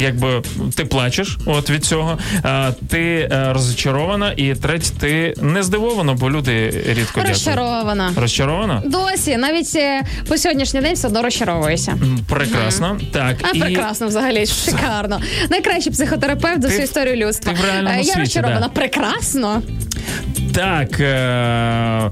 якби ти плачеш от від цього, ти розчарована, і третє, ти не здивована, бо люди рідко. Розчарована. Розчарована? Досі, навіть по сьогоднішній день все одно розчаровуюся. Прекрасно. Так. А і... прекрасно взагалі, шикарно. Найкращий психотерапевт за всю історію людства. ти в реальному Я світі, да. Прекрасно. Так. Е...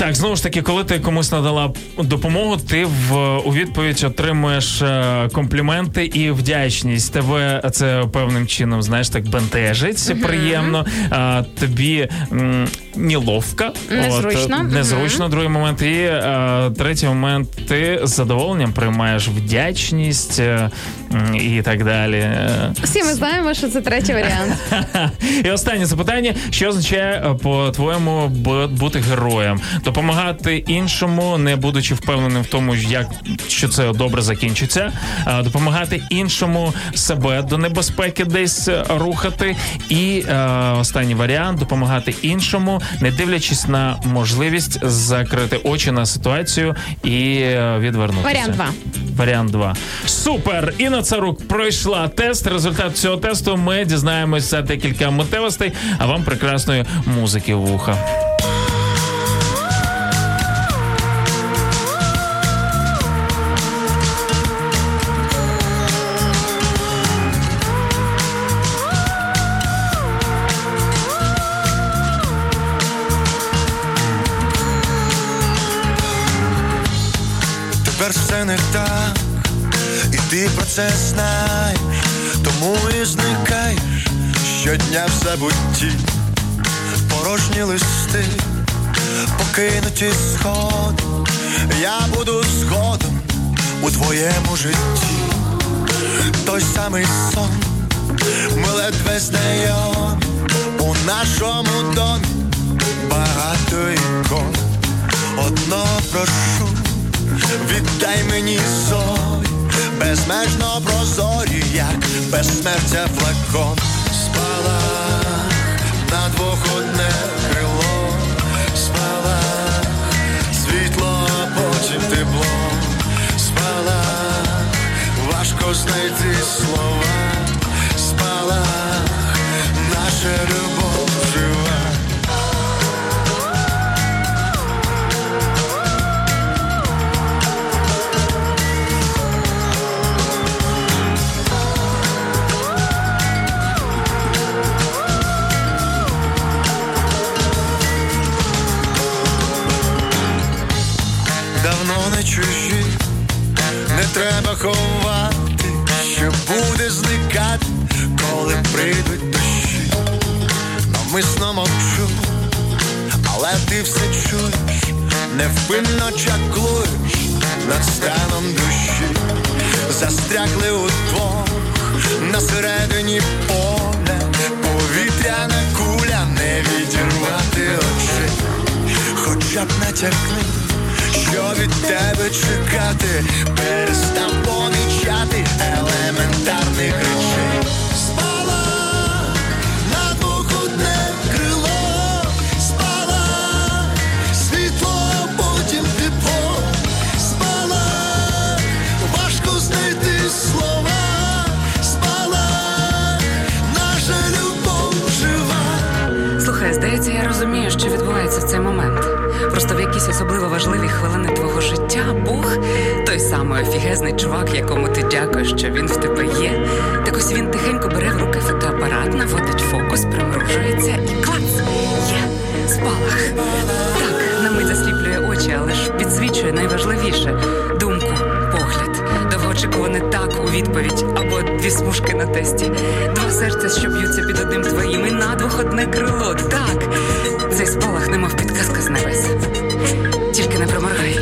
Так, знову ж таки, коли ти комусь надала допомогу, ти в у відповідь отримуєш е, компліменти і вдячність. Тебе це певним чином, знаєш, так бентежить приємно. А, тобі м, неловко. Незручно. От, незручно. Другий момент. І е, третій момент. Ти з задоволенням приймаєш вдячність е, і так далі. Е, Всі ми знаємо, що це третій варіант. і останнє запитання: що означає е, по-твоєму бути героєм? Допомагати іншому, не будучи впевненим в тому, як що це добре закінчиться, допомагати іншому себе до небезпеки десь е, рухати. І е, останній варіант допомагати іншому, не дивлячись на можливість закрити очі на ситуацію і е, відвернутися. Варіант два. Варіант 2. Супер! Царук пройшла тест. Результат цього тесту ми дізнаємося декілька митевостей. а вам прекрасної музики в вуха. Це знаєш, тому і зникаєш. Щодня в забутті, порожні листи, покинуті сходи, я буду згодом у твоєму житті, той самий сон, ми ледве знайомі. У нашому домі багато ікон, одно прошу. Віддай мені зорі, безмежно прозорі, як безсмертя флакон. Спалах на двох одне крило, спалах, світло, а потім тепло, спалах, важко знайти слова, спалах, наша любов не чужі, не треба ховати, що буде зникати, коли прийдуть дощі. Навмисно мовчу, але ти все чуєш, невпинно чаклуєш над станом душі, застрягли удвох на середині поля, повітряна куля, не відірвати очей, хоча б натякни що від тебе чекати, перестав помічати елементарних речей. Спала на двох крило, спала світло, потім тепло, спала, важко знайти слова, спала, наша любов жива. Слухай, здається, я розумію, що відбувається в цей момент. Просто в якісь особливо важливі хвилини твого життя Бог, той самий офігезний чувак, якому ти дякуєш, що він в тебе є. Так ось він тихенько бере в руки фотоапарат, наводить фокус, примружується і клац! Є спалах. Так, на мить засліплює очі, але ж підсвічує найважливіше думку, погляд. Довгоочікуване так у відповідь або дві смужки на тесті. Два серця, що б'ються під одним твоїм, і на двох одне крило. Так, цей спалах немов підказка з небес. Тільки не проморгай.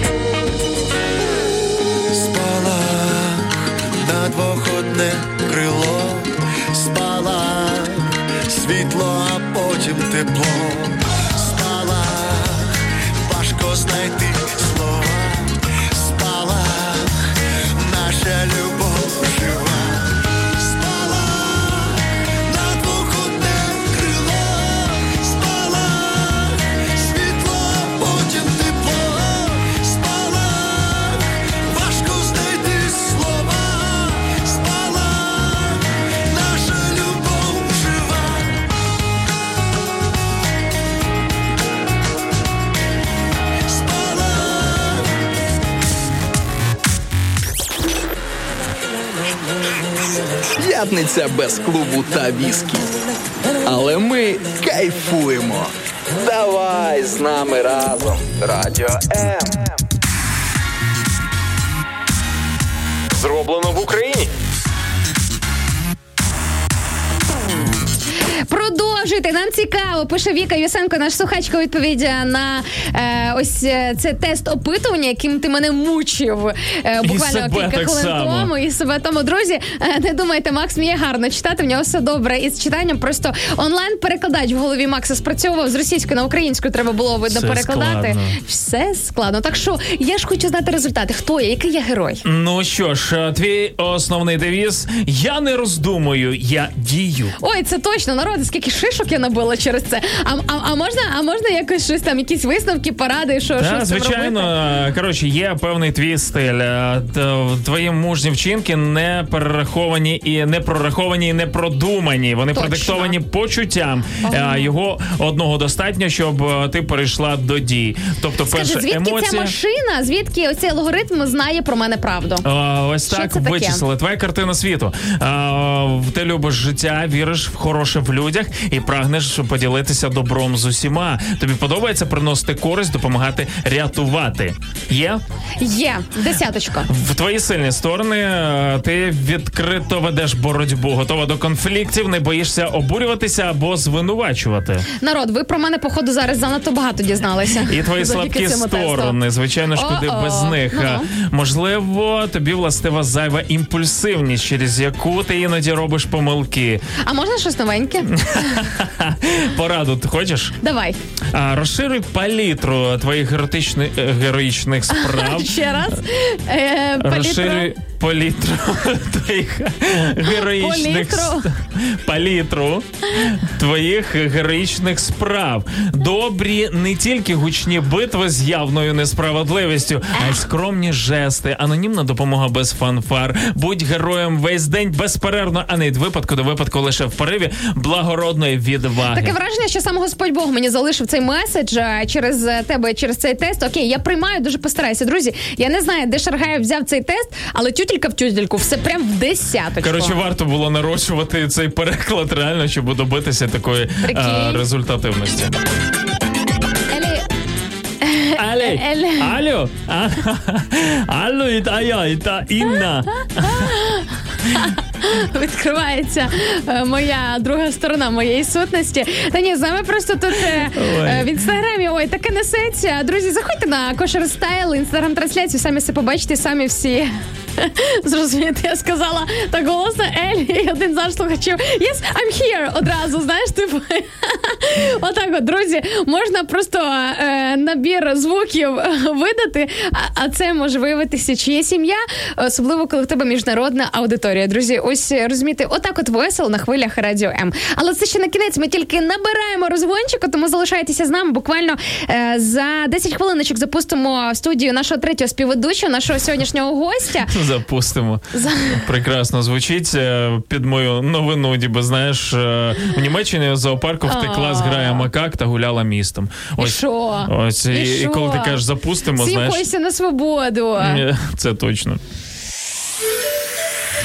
Спала на двох одне крило, спала світло, а потім тепло, П'ятниця без клубу та віскі. Але ми кайфуємо. Давай з нами разом. Радіо М. Зроблено в Україні. Продовжуйте, нам цікаво. Пише Віка Юсенко, наш слухачка, відповідь на е, ось е, це тест опитування, яким ти мене мучив е, буквально кілька хвилин само. тому. І себе тому, друзі, е, не думайте, Макс вміє гарно читати. В нього все добре із читанням. Просто онлайн перекладач в голові Макса спрацьовував з російської на українську. Треба було видно Все перекладати. складно. Все складно. Так що я ж хочу знати результати. Хто я? Який я герой? Ну що ж, е, твій основний девіз Я не роздумую, я дію. Ой, це точно народ, скільки шишок я набила через це. А, а, а можна, а можна якось щось там, якісь висновки, поради, що, що Так, звичайно, робити? е, коротше, є певний твій стиль. Е, Твої мужні вчинки не перераховані і не прораховані, і не продумані. Вони Точно. продиктовані почуттям. Е, Його одного достатньо, щоб е, ти перейшла до дій. Тобто, Скажи, перше звідки ця емоція. машина, звідки оцей алгоритм знає про мене правду? А, ось Що так вичислили. Твоя картина світу. А, ти любиш життя, віриш в хороше в людях і прагнеш поділитися добром з усіма. Тобі подобається приносити користь, допомагати рятувати. Є Є десяточка. в твої сильні сторони. е, Ти відкрито ведеш боротьбу, готова до конфліктів, не боїшся обурюватися або звинувачувати. Народ, ви про мене походу зараз занадто багато дізналися. І твої слабкі сторони, звичайно ж, куди без них. Можливо, тобі властива зайва імпульсивність, через яку ти іноді робиш помилки. А можна щось новеньке? Пораду ти хочеш? Давай А, розширюй палітру твоїх героїчних, героїчних справ. ще раз. Е. Розширюй палітру твоїх героїчних Палітру. палітру твоїх героїчних справ. Добрі не тільки гучні битви з явною несправедливістю, а й скромні жести, анонімна допомога без фанфар. Будь героєм весь день безперервно, а не від випадку до випадку лише в пориві благородної відваги. Таке враження, що сам Господь Бог мені залишив цей меседж е, через е, тебе, через цей тест. Окей, я приймаю, дуже постараюся. Друзі, я не знаю, де Шаргаєв взяв цей тест, але тютелька в тютельку, все прям в десяточку. Коротше, варто було нарощувати цей переклад реально, щоб добитися такої Прикинь. а, результативності. Алло, алло, іта я, іта Інна. відкривається е, моя друга сторона моєї сутності. Та ні, з нами просто тут е, Ой. е, в інстаграмі ой, таке несеться. Друзі, заходьте на кошер стайл, інстаграм-трансляцію, самі все побачите, самі всі. Зрозумієте, я сказала так голосно Ель і один з слухачів Yes, I'm here одразу, знаєш, типу. Отак от, друзі, можна просто е, набір звуків видати, а, а це може виявитися чиє сім'я, особливо коли в тебе міжнародна аудиторія. Друзі, ось розумієте, отак от весело на хвилях радіо М. Але це ще на кінець. Ми тільки набираємо розгончику, тому залишайтеся з нами. Буквально е, за 10 хвилиночок запустимо в студію нашого третього співведучого, нашого сьогоднішнього гостя. Запустимо. Прекрасно звучить е, під мою новину, ніби знаєш, е, в Німеччині в зоопарку втекла з грає макак та гуляла містом. І що? Ось і, І і коли ти кажеш запустимо, Всім знаєш, на свободу. це точно.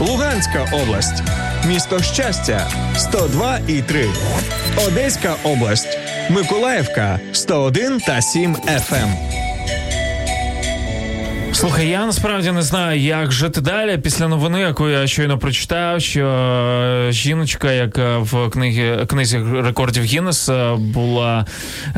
Луганська область. Місто Щастя 102 і 3. Одеська область. Миколаївка 101 та 7 FM. Слухай, я насправді не знаю, як жити далі після новини, яку я щойно прочитав, що е, жіночка, яка в книгі книзі рекордів Гіннеса була. Е,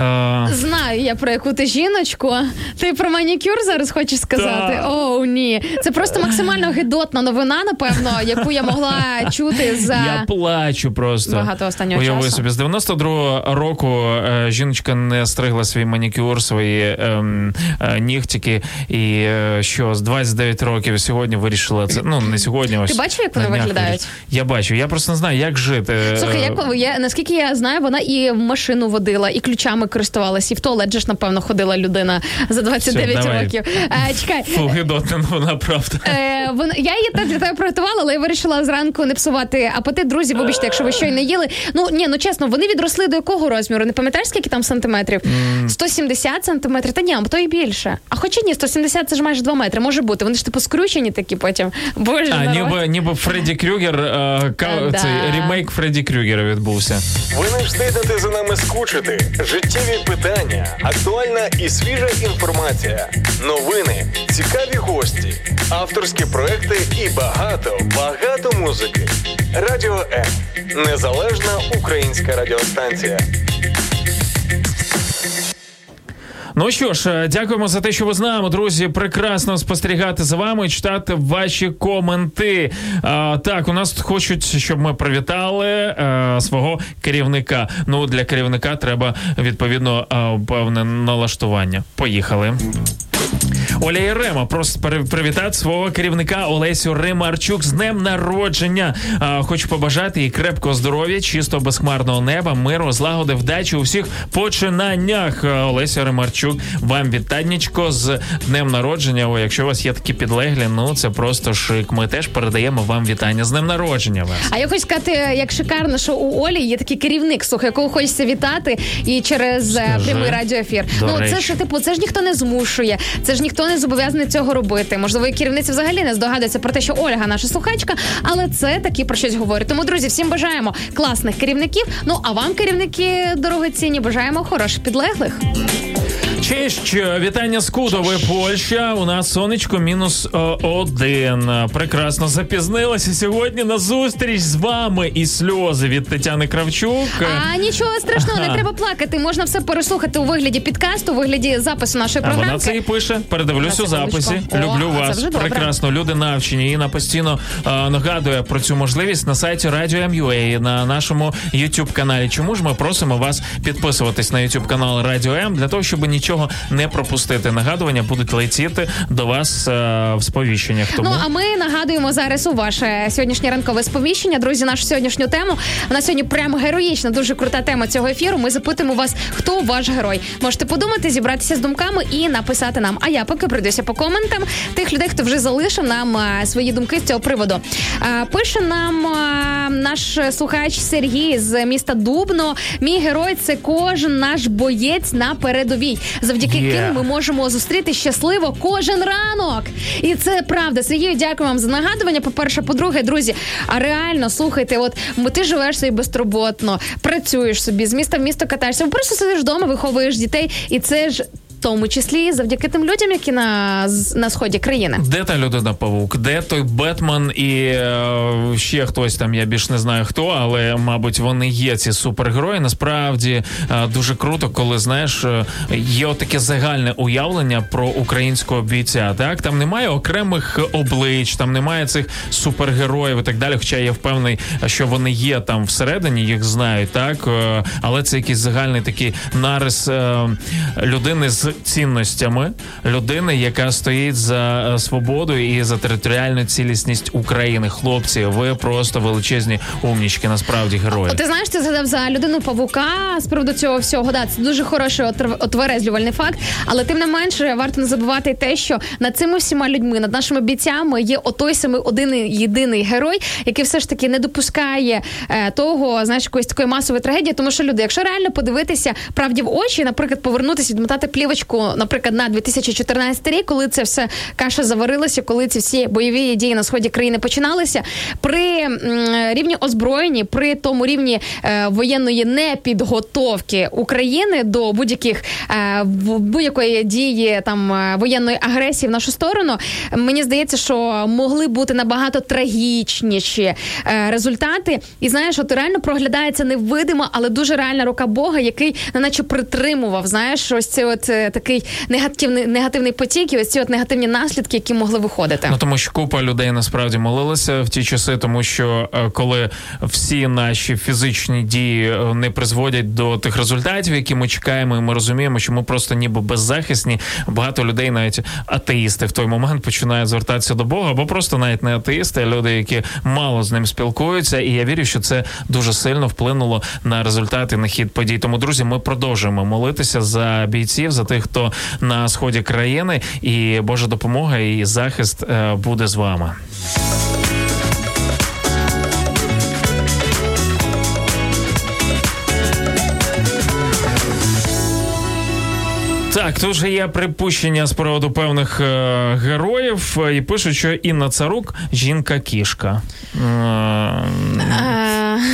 Знаю я про яку ти жіночку. Ти про манікюр зараз хочеш сказати? Так. О, ні. Це просто максимально гидотна новина, напевно, яку я могла чути за Я плачу просто. Багато останнього Уяви часу. собі, з 92-го року е, жіночка не стригла свій манікюр, свої ем, е, нігтики і е, е, що з 29 років сьогодні вирішила це. Ну не сьогодні. Ось Ти бачив, як вони виглядають? Я бачу. Я просто не знаю, як жити. Слухай, Е, як я наскільки я знаю, вона і машину водила, і ключами користувалась, і в туалет же ж, напевно, ходила людина за 29 Все, давай. років. Е, чекай. Фу, гидотна вона правда. Е, вона, я її так для тебе приготувала, але я вирішила зранку не псувати апетит. Друзі, вибачте, якщо ви щойно їли. Ну ні, ну чесно, вони відросли до якого розміру? Не пам'ятаєш, скільки там сантиметрів? 170 сантиметрів. Та ні, а то і більше. А хоча ні, 170 це ж майже 2 метри. Може бути. Вони ж типу скрючені такі потім. Боже, А, ніби, ніби Фредді Крюгер, е, ка- да. цей ремейк Фредді Крюгера відбувся. Ви не встигнете за нами скучити. Життєві питання, актуальна і свіжа інформація, новини, цікаві гості, авторські проекти і багато, багато музики. Радіо М. Незалежна українська радіостанція. Ну що ж, е, дякуємо за те, що ви з нами, друзі. Прекрасно спостерігати за вами читати ваші коменти. А, так, у нас тут хочуть, щоб ми привітали а, свого керівника. Ну, для керівника треба відповідно а, певне налаштування. Поїхали. Оля Єрема просить пере- привітати свого керівника Олесю Римарчук з днем народження. А, хочу побажати їй крепкого здоров'я, чистого безхмарного неба, миру, злагоди, вдачі у всіх починаннях. Олеся Римарчук, вам вітаннячко з днем народження. О, якщо у вас є такі підлеглі, ну це просто шик. Ми теж передаємо вам вітання з днем народження. Вас. А я хочу сказати, як шикарно, що у Олі є такий керівник, слухай, якого хочеться вітати, і через е, Скажи. прямий радіоефір. Ну це ж типу, це ж ніхто не змушує, це ж ніхто не зобов'язаний цього робити. Можливо, і керівниця взагалі не здогадується про те, що Ольга наша слухачка, але це таки про щось говорить. Тому, друзі, всім бажаємо класних керівників. Ну а вам, керівники дорогоцінні, бажаємо хороших підлеглих. Честь, вітання з Кудови, Польща. У нас сонечко мінус е, один. Прекрасно запізнилася сьогодні на зустріч з вами і сльози від Тетяни Кравчук. А нічого страшного, не треба плакати. Можна все переслухати у вигляді підкасту, у вигляді запису нашої програми. вона це і пише. Передивлюсь у записі. О, Люблю а вас. Прекрасно. Люди навчені. Інна постійно е, нагадує про цю можливість на сайті Radio M.ua, на нашому youtube каналі. Чому ж ми просимо вас підписуватись на youtube канал Radio M для того, щоб нічого не пропустити. Нагадування будуть летіти до вас е, в сповіщеннях. Тому Ну а ми нагадуємо зараз у ваше сьогоднішнє ранкове сповіщення. Друзі, нашу сьогоднішню тему. Вона сьогодні прямо героїчна, дуже крута тема цього ефіру. Ми запитуємо вас, хто ваш герой. Можете подумати, зібратися з думками і написати нам. А я поки пройдуся по коментам тих людей, хто вже залишив нам а, свої думки з цього приводу. А, пише нам наш слухач Сергій з міста Дубно. Мій герой це кожен наш боєць на передовій, завдяки ким ми можемо зустріти щасливо кожен ранок. І це правда. Сергію, дякую вам за нагадування. По-перше, по-друге, друзі, а реально слухайте, от ти живеш собі безтурботно, працюєш собі, з міста в місто катаєшся, просто сидиш вдома, виховуєш дітей, і це ж. Тому числі завдяки тим людям, які на, на сході країни. Де та людина павук? Де той Бетмен і е, ще хтось там, я більш не знаю хто, але мабуть вони є ці супергерої. Насправді е, дуже круто, коли знаєш, е, є таке загальне уявлення про українського бійця. Так там немає окремих облич, там немає цих супергероїв і так далі. Хоча я впевнений, що вони є там всередині, їх знають, так Е, але це якийсь загальний такий нарис е, людини з цінностями, людини, яка стоїть за е, свободу і за територіальну цілісність України. Хлопці, ви просто величезні умнічки, насправді герої. Ти знаєш, ти згадав за людину павука з приводу цього всього. Да, це дуже хороший отверезлювальний факт. Але тим не менше варто не забувати те, що над цими всіма людьми, над нашими бійцями є отой самий один єдиний герой, який все ж таки не допускає е, того, знаєш, якоїсь такої масової трагедії. Тому що люди, якщо реально подивитися правді в очі, наприклад, повернутися, відмотати плівочку, наприклад, на 2014 рік, коли це все каша заварилася, коли ці всі бойові дії на сході країни починалися, при рівні озброєнні, при тому рівні е, воєнної непідготовки України до будь-яких е, будь-якої дії там е, воєнної агресії в нашу сторону, мені здається, що могли бути набагато трагічніші результати. І знаєш, от реально проглядається невидима, але дуже реальна рука Бога, який неначе притримував, знаєш, ось це от такий негативний негативний потік і ось ці от негативні наслідки, які могли виходити. Ну тому що купа людей насправді молилися в ті часи, тому що е, коли всі наші фізичні дії е, не призводять до тих результатів, які ми чекаємо, і ми розуміємо, що ми просто ніби беззахисні. Багато людей, навіть атеїсти, в той момент починають звертатися до Бога, або просто навіть не атеїсти, а люди, які мало з ним спілкуються. І я вірю, що це дуже сильно вплинуло на результати на хід подій. Тому, друзі, ми продовжуємо молитися за бійців, за тих, хто на сході країни, і Божа допомога і захист е, буде з вами. Так, тут же є припущення з приводу певних е, героїв, і пишуть, що Інна Царук жінка-кішка. Е,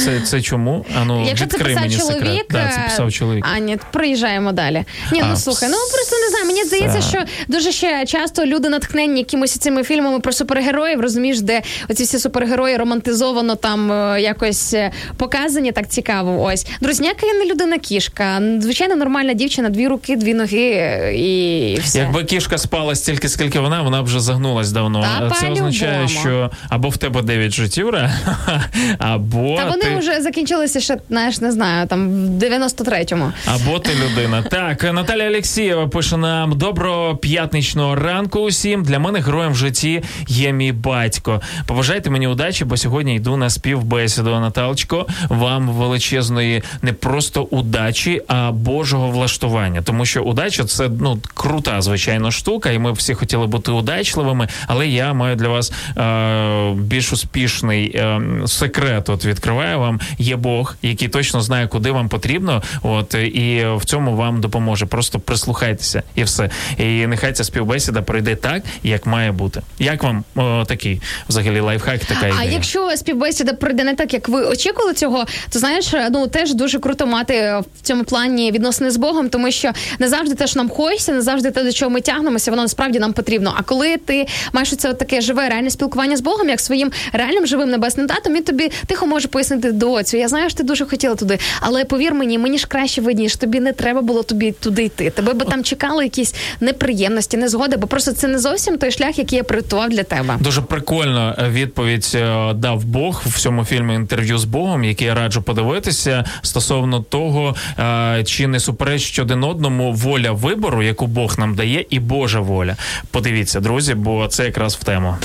це, це чому? А ну, Якщо це писав мені чоловік, секрет. Да, це писав чоловік. А, ні, проїжджаємо далі. Ні, ну слухай, ну просто не знаю. Мені здається, що дуже ще часто люди натхнені якимось цими фільмами про супергероїв, розумієш, де оці всі супергерої романтизовано там е, якось е, показані, так цікаво. Ось. Друзі, ніяка я не людина кішка. Звичайно, нормальна дівчина, дві руки, дві ноги е, і все. Якби кішка спала стільки, скільки вона, вона б вже загнулась давно. Та це означає, що або в тебе 9 життів, або вони ти... вже закінчилися ще, знаєш, не знаю, там в 93-му. Або ти людина. Так, Наталя Алєксєєва пише нам: доброго п'ятничного ранку усім. Для мене героєм в житті є мій батько. Побажайте мені удачі, бо сьогодні йду на співбесіду. Наталочко, вам величезної не просто удачі, а Божого влаштування. Тому що удача це ну крута, звичайно, штука, і ми всі хотіли бути удачливими. Але я маю для вас е, більш успішний е, секрет. От відкриваю вам. Є Бог, який точно знає, куди вам потрібно. От і в цьому вам допоможе. Просто прислухайтеся і все. І нехай ця співбесіда пройде так, як має бути. Як вам о, такий взагалі лайфхак? Така ідея? А якщо співбесіда пройде не так, як ви очікували цього, то знаєш, ну теж дуже круто мати в цьому плані відносини з Богом, тому що не завжди те, що нам хочеться, не завжди те, до чого ми тягнемося, воно насправді нам потрібно. А коли ти маєш це таке живе реальне спілкування з Богом, як своїм реальним живим небесним татом, він тобі тихо може пояснити доцю. Я знаю, що ти дуже хотіла туди, але повір мені, мені ж краще видніше, тобі не треба було тобі туди йти. Тебе би там чекали якісь неприємності, незгоди, бо просто це не зовсім той шлях, який я приготував для тебе. Дуже прикольно е, відповідь е, дав Бог в цьому фільмі інтерв'ю з Богом, який я раджу подивитися стосовно того, е, чи не суперечить один одному воля вибору, яку Бог нам дає, і Божа воля. Подивіться, друзі, бо це якраз в тему.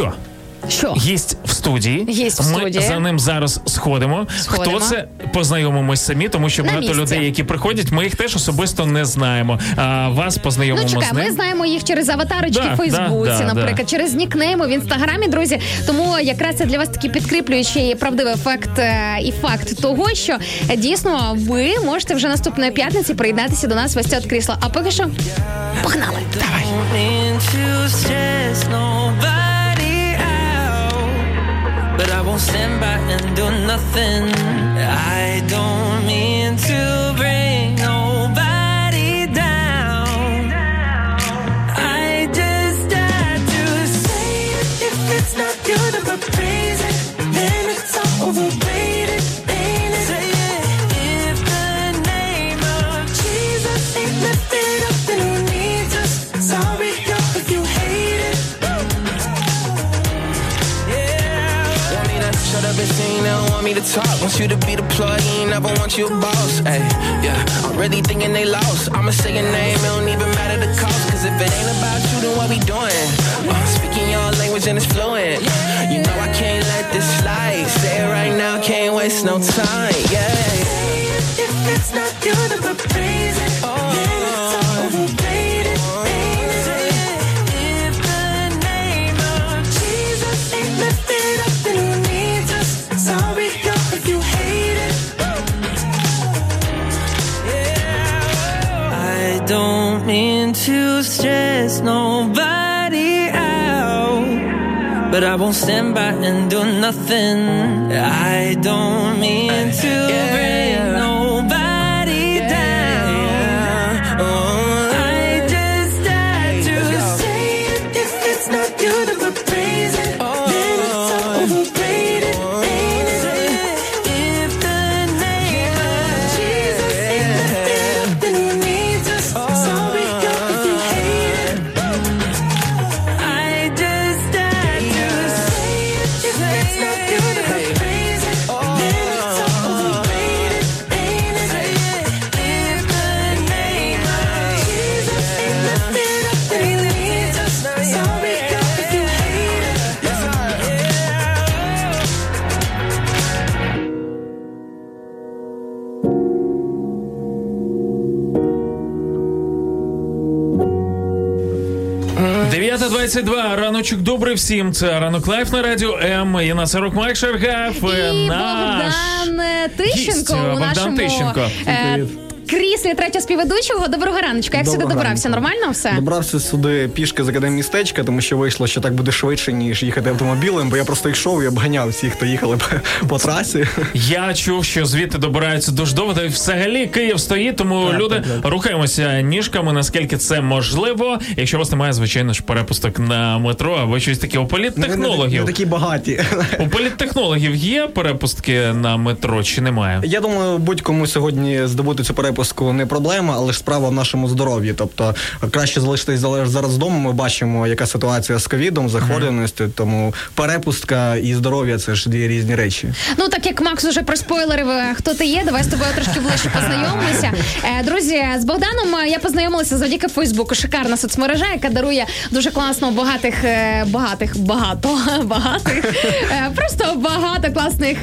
Що? Що? Гість в студії. Гість в Ми студії. за ним зараз сходимо. Сходимо. Хто це? Познайомимось самі, тому що На багато місці. людей, які приходять, ми їх теж особисто не знаємо. А вас познайомимо Ну чекай, з ним. ми знаємо їх через аватарочки Да, в Фейсбуці, да, да, наприклад, да. через нікнейми в інстаграмі, друзі. Тому якраз це для вас такий підкріплюючий правдивий ефект е, і факт того, що е, дійсно ви можете вже наступної п'ятниці приєднатися до нас в ось це от крісло. А поки що погнали. Давай. I won't stand by and do nothing. I don't mean to bring nobody down. I just had to say it. If it's not good, but praise it, then it's all overrated. Ain't it? Say it. If the name of Jesus ain't lifted up, and sing, they don't want me to talk. Want you to be the plug-in, never want you a boss. Ay, yeah, I'm really thinking they lost. I'ma say your name, it don't even matter the cost. Cause if it ain't about you, then what we doing? Uh, speaking your language and it's fluent. You know I can't let this slide. Say it right now, can't waste no time. Yeah. If it's not you, then we're. Then to stress nobody out, but I won't stand by and do nothing. I don't mean to bring 9.22, раночок добрий всім. Це ранок live на радіо М. Інна Царук, Макс Шаргаєв. І наш Богдан е, Тищенко гість, у Богдан нашому Тищенко. е, кріслі третього співведучого. Доброго раночка. Як сюди добрався? ранку. Нормально все? Добрався сюди пішки з академмістечка, тому що вийшло, що так буде швидше, ніж їхати автомобілем, бо я просто йшов і обганяв всіх, хто їхали по, трасі. Я чув, що звідти добираються дуже довго. Та взагалі Київ стоїть, тому Так, люди так, так. рухаємося ніжками, наскільки це можливо. Якщо у вас немає, звичайно ж, перепусток на метро або щось таке у Не, політтехнологів. не такі багаті. У політтехнологів є перепустки на метро чи немає? Я думаю, будь-кому сьогодні здобути цю перепустку не проблема, але ж справа в нашому здоров'ї. Тобто краще залишитись зараз вдома. Ми бачимо, яка ситуація з ковідом, захворюваністю, тому перепустка і здоров'я це ж дві різні речі. Ну так як Макс уже проспойлерив, е, хто ти є, давай з тобою трошки ближче познайомимося. Е, Друзі, з Богданом е, я познайомилася завдяки Фейсбуку. Шикарна соцмережа, яка дарує дуже класно багатих, багатих, багато, багатих, просто багато класних.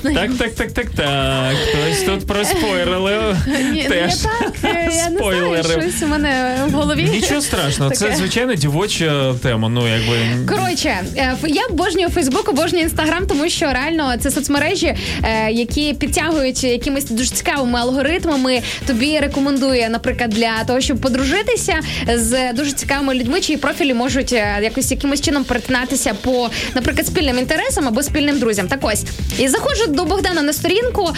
знайомих. Так, так, так, так, так. Хтось тут проспойлерив. Ні, не Теж так, е, я не знаю, щось у мене в голові. Нічого страшного, це звичайно дівоча тема. Ну якби Коротше, е, я обожнюю Фейсбук, обожнюю інстаграм, тому що реально це соцмережі, е, які підтягують якимись дуже цікавими алгоритмами. Тобі рекомендує, наприклад, для того, щоб подружитися з дуже цікавими людьми, чиї профілі можуть якось якимось чином перетинатися по, наприклад, спільним інтересам або спільним друзям. Так ось і заходжу до Богдана на сторінку,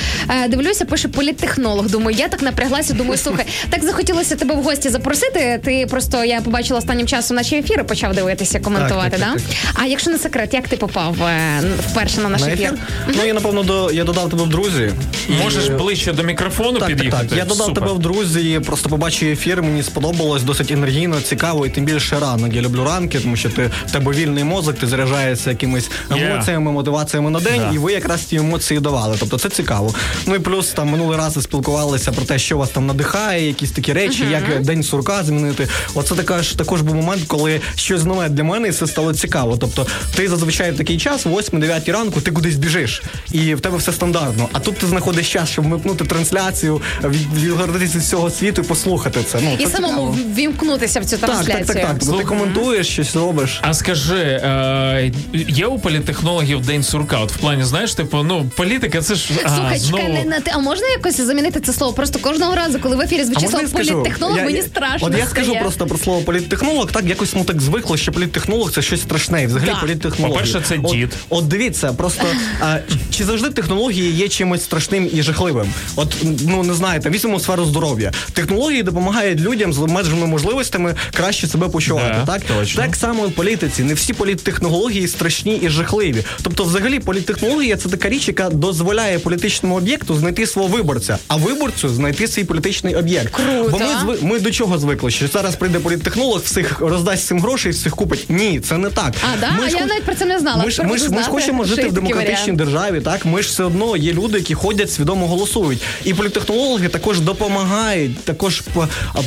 дивлюся, пише політтехнолог. Думаю, я так напряглася. Думаю, слухай, так захотілося тебе в гості запросити. Ти просто я побачила останнім часом наші ефіри, почав дивитися, коментувати. Так, так, да? так, А якщо не секрет, як ти попав е, вперше на наш На ефір? ефір? Ну я напевно до я додав тебе в друзі. І- можеш ближче до мікрофону під'їхати. так. Я додав Супер. тебе в друзі, просто побачив ефір, мені сподобалось досить енергійно, цікаво, і тим більше ранок. Я люблю ранки, тому що ти в тебе вільний мозок, ти заряджаєшся якимись Yeah. емоціями, мотиваціями на день, Да. і ви якраз ті емоції давали. Тобто це цікаво. Ну і плюс там минулий раз спілкувалися про те, що вас там надихає, якісь такі речі, як день сурка змінити. Оце така ж також був момент, коли щось нове для мене, і це стало цікаво. Тобто, ти зазвичай в такий час, 8-9 ранку, ти кудись біжиш, і в тебе все стандартно. А тут ти знаходиш час, щоб вмикнути трансляцію, від- відгородитися від всього світу і послухати це. Ну І це самому цікаво. ввімкнутися в цю трансляцію. так, так, так. Тобто ти коментуєш, щось робиш. А скажи, е, є у політтехнологів день сурка? От в плані, знаєш, типу, ну політика, це ж а, Слухай, знову... чекай, не, не, ти- а можна якось замінити це слово? Просто кожного разу, коли в ефірі звучить слово політтехнолог, Я- мені страшно. От я скажу стає. просто про слово політтехнолог, так якось ну так звикло, що політтехнолог це щось страшне. І взагалі Так. політтехнологія. По-перше, це От- дід. От, дивіться, просто а, чи завжди технології є чимось страшним і жахливим? От ну не знаєте, візьмемо сферу здоров'я. Технології допомагають людям з обмеженими можливостями краще себе почувати. Да, так точно. так само в політиці. Не всі політтехнології страшні і жахливі. Тобто, взагалі, політтехнологія це така річ, яка дозволяє політичному об'єкту знайти свого виборця, а виборцю знайти свій політичний об'єкт. Круто. Бо ми ми до чого звикли? Що зараз прийде політтехнолог, всіх роздасть всім грошей, всіх купить. Ні, це не так. А, да? Ми А ж я навіть про це не знала. Ми ж, ми ж, ми ж хочемо жити в демократичній варіант. державі. Так, ми ж все одно є люди, які ходять, свідомо голосують. І політтехнологи також допомагають також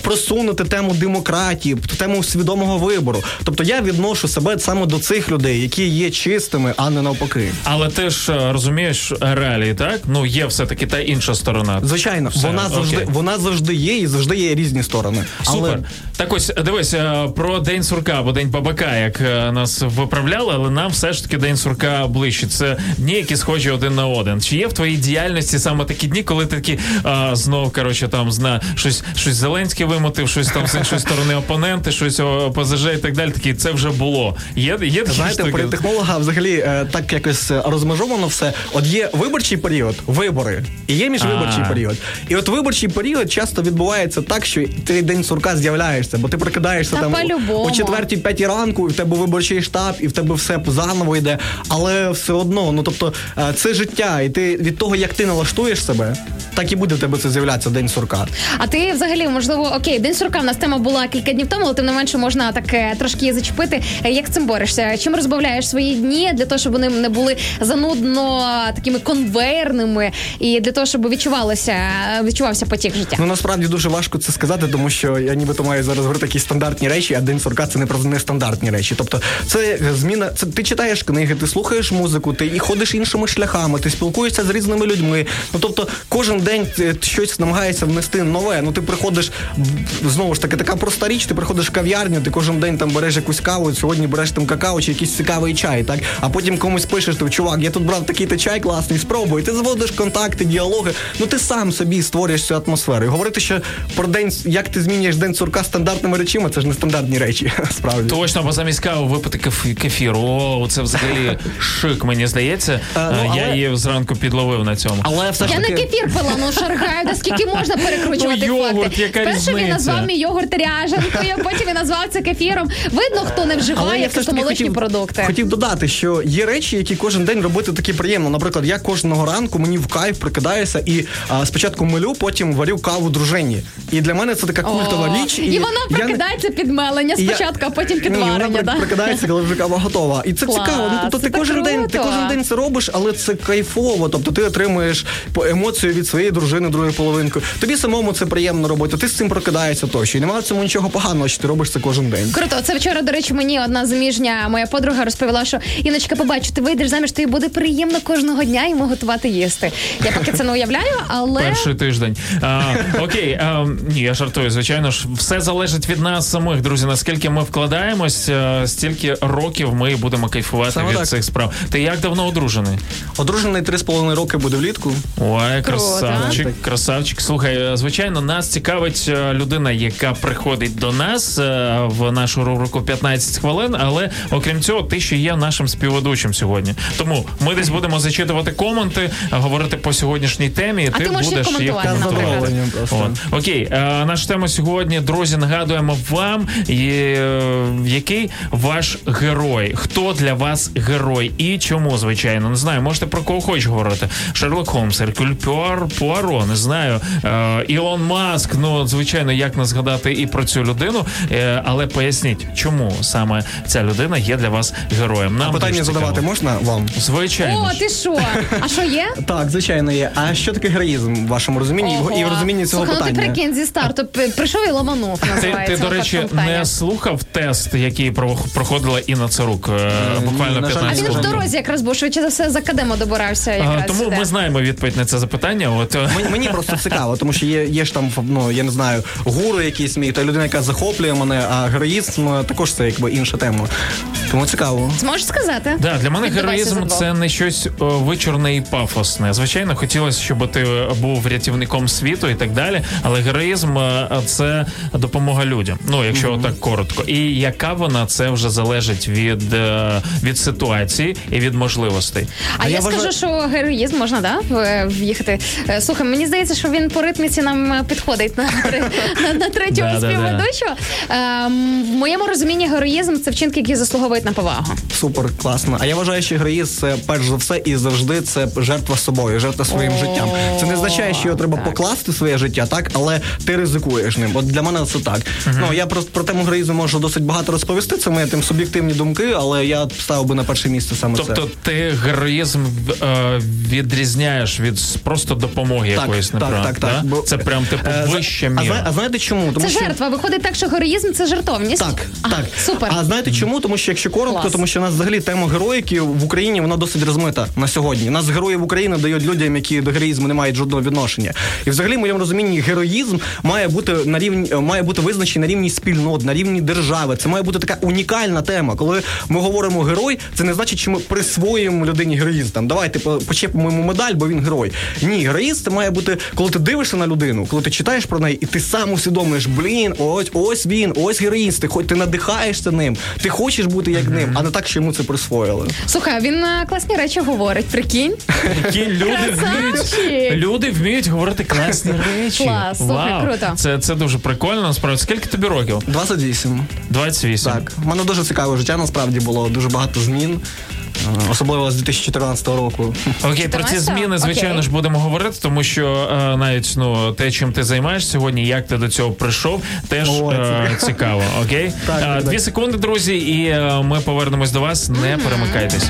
просунути тему демократії, тему свідомого вибору. Тобто я відношу себе саме до цих людей, які є чистими, а не навпаки. Але ти ж е, розумієш реалії, так? Ну є все-таки та інша сторона. Звичайно, Все, вона завжди. Вона завжди є і завжди є різні сторони. Супер. Так ось дивись е, про день сурка або день бабака, як е, нас виправляли, але нам все ж таки день сурка ближче. Це дні, які схожі один на один. Чи є в твоїй діяльності саме такі дні, коли ти такі а, знов коротше там зна щось, щось Зеленський вимотив, щось там з іншої сторони опоненти, щось ОПЗЖ і так далі. Такі це вже було. Є, є такі Знаєте, штуки? у взагалі е, так якось е, розмежовано все. От є виборчий період, вибори, і є міжвиборчий період. І от виборчий період часто відбувається так, що ти день сурка з'являєшся, бо ти прокидаєшся Та там по-любому. о четвертій п'ятій ранку, і в тебе виборчий штаб, і в тебе все заново йде. Але все одно, ну тобто, е, це життя, і ти від того, як ти налаштуєш себе, так і буде в тебе це з'являтися день сурка. А ти взагалі, можливо, окей, день сурка в нас тема була кілька днів тому, але тим не менше можна так е, трошки зачепити. Е, Як з цим борешся? Чим розбавляєш свої дні для того, щоб вони не були занудно такими конвейерними, і для того, щоб відчувалося, відчувався потік потік життя. Ну насправді дуже важко це сказати, тому що я нібито маю зараз говорити якісь стандартні речі, а день сурка це не про нестандартні речі. Тобто, це зміна. Це ти читаєш книги, ти слухаєш музику, ти і ходиш іншими шляхами, ти спілкуєшся з різними людьми. Ну тобто, кожен день щось намагається внести нове. Ну ти приходиш знову ж таки, така проста річ. Ти приходиш в кав'ярню, ти кожен день там береш якусь каву. Сьогодні береш там какао чи якийсь цікавий чай, так а потім комусь пишеш, ти чувак, я тут брав такий то чай класний, спробуй. Ти заводиш контакти, діалоги. Ну ти сам собі створюєш цю атмосферу. І говорити, що про день, як ти змінюєш день сурка стандартними речима, це ж не стандартні речі. Справді Точно, бо замість кави випити кеф- кефір. О, це взагалі шик, мені здається. А, ну, Е, Я її зранку підловив на цьому. Але все Я не кефір пила, ну шаргаю, да скільки можна перекручувати Ну, йогурт, яка Перше він назвав мій йогурт ряжанкою, потім він назвав це кефіром. Видно, хто не вживає я все ж таки кисломолочні хотів, продукти. хотів додати, що є речі, які кожен день робити такі приємно. Наприклад, я кожного ранку мені в кайф прикидаюся і а, спочатку милю, потім варю каву дружині. І для мене це така культова річ. І вона я прикидається під мелення я- спочатку, а потім під Ні, вона да? прикидається, коли вже кава готова. І це Клас, цікаво. Ну тобто це ти кожен день, ти кожен день це робиш, але це кайфово. Тобто ти отримуєш по- емоцію від своєї дружини, другої половинки. Тобі самому це приємно робити. Ти з цим прокидаєшся тощо. І немає в цьому нічого поганого, що ти робиш це кожен день. Круто, це вчора, до речі, мені одна заміжня моя подруга розповіла, що Іночка, побачу, ти вийдеш заміж, тобі буде приємно кожного дня йому готувати їсти. Я поки це не уявляю, але Перший тиждень. А, окей, а, ні, я жартую. Звичайно ж, все залежить від нас самих, друзі. Наскільки ми вкладаємось, а, стільки років ми будемо кайфувати Саме від так. цих справ. Ти як давно одружений? Одружений три з половиною роки буде влітку. Ой, красавчик, Круто. красавчик. Слухай, е, звичайно, нас цікавить е, людина, яка приходить до нас е, в нашу рубрику 15 хвилин. Але окрім цього, ти ще є нашим співведучим сьогодні. Тому ми десь будемо зачитувати коменти, е, говорити по сьогоднішній темі. І А ти можеш їх будеш їх коментувати. Задоволенням просто. От. Окей, е, наша тема сьогодні, друзі, нагадуємо вам, е, який ваш герой, хто для вас герой і чому, звичайно, не знаю, можете про кого хоч говорити. Шерлок Холмс, Еркюль Пуар, Пуаро, не знаю. Е, Ілон Маск, ну, звичайно, як не згадати і про цю людину, е, але поясніть, чому саме ця людина є для вас героєм. Нам А питання задавати цікаво. можна вам? Звичайно. О, ти що? А що є? Так, звичайно, є. А що таке героїзм в вашому розумінні і в розумінні цього Слухай, ну ти прикинь зі старту прийшов і ламанув. Ти, ти, до речі, не слухав тест, який про- проходила Інна Царук е, буквально на 15 А він в дорозі якраз був швидше за все за кадемо добирався. А, Якраз Тому сюди. ми знаємо відповідь на це запитання. От е, Мені, мені просто цікаво, тому що є, є ж там, ну я не знаю, гуру якийсь мій, та людина, яка захоплює мене, а героїзм е, також це якби інша тема. Тому цікаво. Зможеш сказати? Да, для мене героїзм це не щось о, вичорне і пафосне. Звичайно, хотілося, щоб ти був рятівником світу і так далі. Але героїзм е, це допомога людям. Ну, якщо так коротко. І яка вона це вже залежить від, е, від ситуації і від можливостей. А, я, скажу, вважаю- що героїзм можна да, в'їхати. Е, Слухай, мені здається, що він по ритміці нам підходить на, на, на третього Да, да, да. співведучого. Ем, в моєму розумінні героїзм це вчинки, які заслуговують на повагу. Супер, класно. А я вважаю, що героїзм це перш за все і завжди це жертва собою, жертва своїм життям. Це не означає, що його треба покласти своє життя, так, але ти ризикуєш ним. От для мене це так. Ну я просто про тему героїзму можу досить багато розповісти. Це мої тим суб'єктивні думки, але я ставив би на перше місце саме це. Тобто ти героїзм е, відрізняєш від просто допомоги Так, якоїсь так, так, так. да? Бо- Це прям типу Е, вища а, міра. зна- а знаєте чому? Тому це що жертва. Виходить так, що героїзм це жертовність. Так, А, так. Супер. А знаєте чому? Тому що якщо коротко, Клас. тому що у нас взагалі тема героїки в Україні вона досить розмита на сьогодні. У нас героїв України дають людям, які до героїзму не мають жодного відношення. І взагалі, моєму розумінні, героїзм має бути на рівні, має бути визначений на рівні спільнот, на рівні держави. Це має бути така унікальна тема. Коли ми говоримо герой, це не значить, що ми присвоюємо людині героїзм. Там давайте почепимо йому медаль, бо він герой. Ні, героїзм це має бути, коли ти дивишся на людину, коли ти читаєш про неї, і ти сам усвідомлюєш, блін, ось ось він, ось героїзм. Ти хоч ти надихаєшся ним, ти хочеш бути як ним, а не так, що йому це присвоїли. Слухай, він е, класні речі говорить. Прикинь. Люди вміють, люди вміють говорити класні речі. Клас, слухай, Вау. круто. Це, це дуже прикольно, насправді. Скільки тобі років? 28. 28. Так, у мене дуже цікаве життя, насправді було дуже багато змін. е, Особливо з 2014 року. Окей, про ці зміни, звичайно Окей. ж, будемо говорити, тому що е, навіть ну те, чим ти займаєшся сьогодні, як ти до цього прийшов, теж О, е, цікаво. Окей, Так, Е, так, дві так. секунди, друзі, і е, ми повернемось до вас. Не перемикайтесь.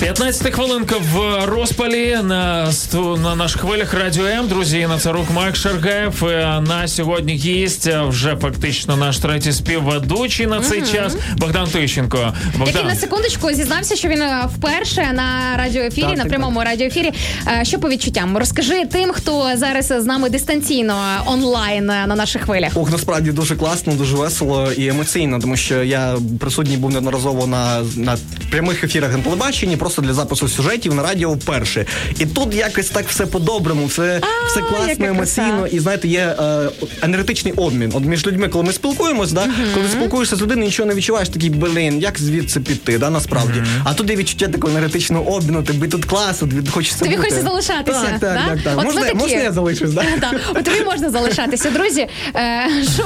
15 хвилинка в розпалі на, на наших хвилях Радіо М. Друзі, Інна Царук, Майк Шаргаєв. Е, На сьогодні гість вже фактично наш третій співведучий на цей Мгм. час. Богдан Тищенко. Який на секундочку зізнався, що він вперше на радіоефірі, Так, на так, прямому радіоефірі. Що по відчуттям? Розкажи тим, хто зараз з нами дистанційно онлайн на наших хвилях. Ох, насправді дуже класно, дуже весело і емоційно, тому що я присутній був неодноразово на, на прямих ефірах на телебаченні, просто для запису сюжетів на радіо вперше. І тут якось так все по-доброму, все, все класно, емоційно. краса. І знаєте, є е, енергетичний обмін. От між людьми, коли ми спілкуємось, да, коли спілкуєшся з людиною, нічого не відчуваєш, такий блін, як звідси піти, да, насправді. А тут є відчуття такого енергетичного обміну, тобі тут класно, тобі хочеться Тобі бути. хочеться залишатися. Так, так, да? так, так. От Можна, такі. можна я залишусь, да? Так, от тобі можна залишатися. Друзі, е, що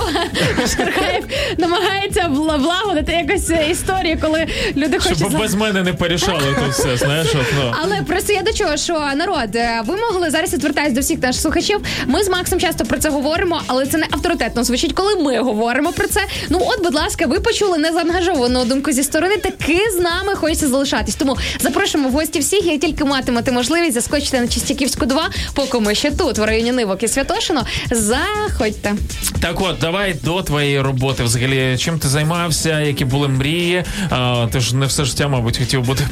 Шаргаєв намагається вла- влагодити якось е, історію, коли люди хочуть... щоб без мене не порішали тут все, знаєш, от, ну. Але просто я до чого, що народ, е, ви могли зараз я до всіх наших слухачів. Ми з Максом часто про це говоримо, але це не авторитетно звучить, коли ми говоримо про це. Ну от, будь ласка, ви почули незаангажовану думку зі сторони. Таки з нами хочеться залишатись. Тому запрошуємо в гості всіх. Як тільки матимете можливість заскочити на Чистяківську 2, поки ми ще тут, в районі Нивок і Святошино, заходьте. Так от, давай до твоєї роботи. Взагалі, чим ти займався, які були мрії? А, ти ж не все життя, мабуть, хотів бути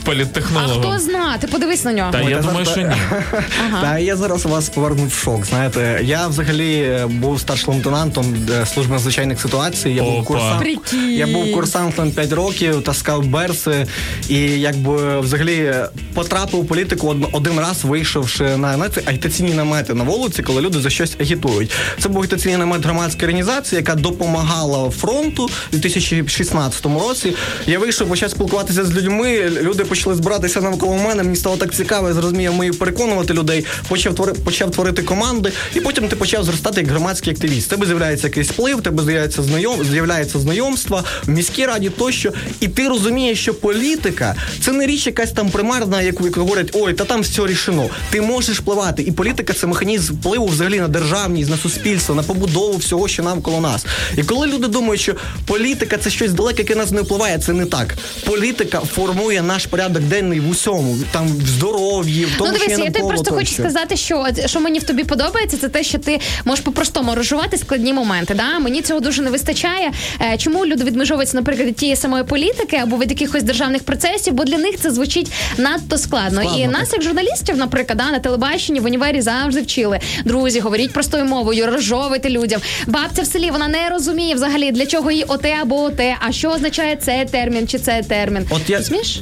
А хто зна? Ти подивись на нього. Та я думаю, що ні. Та я зараз вас поверну в шок. Знаєте, я взагалі е, був старшим лейтенантом е, служби надзвичайних ситуацій. Я був курсант. Прикинь. Я був курсантом 5 років, таскав берси, і якби взагалі потрапив у політику один раз, вийшовши на знаєте, агітаційні намети на вулиці, коли люди за щось агітують. Це був агітаційний намет громадської організації, яка допомагала фронту у 2016 році. Я вийшов, почав спілкуватися з людьми. Люди почали збиратися навколо мене. Мені стало так цікаво, я зрозумів, я переконувати людей. Почав твори, почав творити команди, і потім ти почав зростати як громадський активіст. Тебе з'являється якийсь вплив, тебе з'являється знайом, з'являється знайомства в міській раді тощо. І ти розумієш, що політика це не річ якась там примарна, яку як говорять, ой, та там все рішено. Ти можеш впливати. І політика це механізм впливу взагалі на державність, на суспільство, на побудову всього, що навколо нас. І коли люди думають, що політика це щось далеке, яке нас не впливає, це не так. Політика формує наш порядок денний в усьому, там в здоров'ї, в тому, ну дивись, я навколо просто хочу сказати, що що мені в тобі подобається, це те, що ти можеш по-простому розжувати складні моменти. Да? Мені цього дуже не вистачає. Е, Чому люди відмежовуються, наприклад, від тієї самої політики або від якихось державних процесів, бо для них це звучить надто складно. Складно, І нас, як журналістів, наприклад, да, на телебаченні в універі завжди вчили. Друзі, говоріть простою мовою, розжовуйте людям. Бабця в селі вона не розуміє взагалі для чого їй оте або оте, а що означає цей термін чи цей термін. От я Розумієш?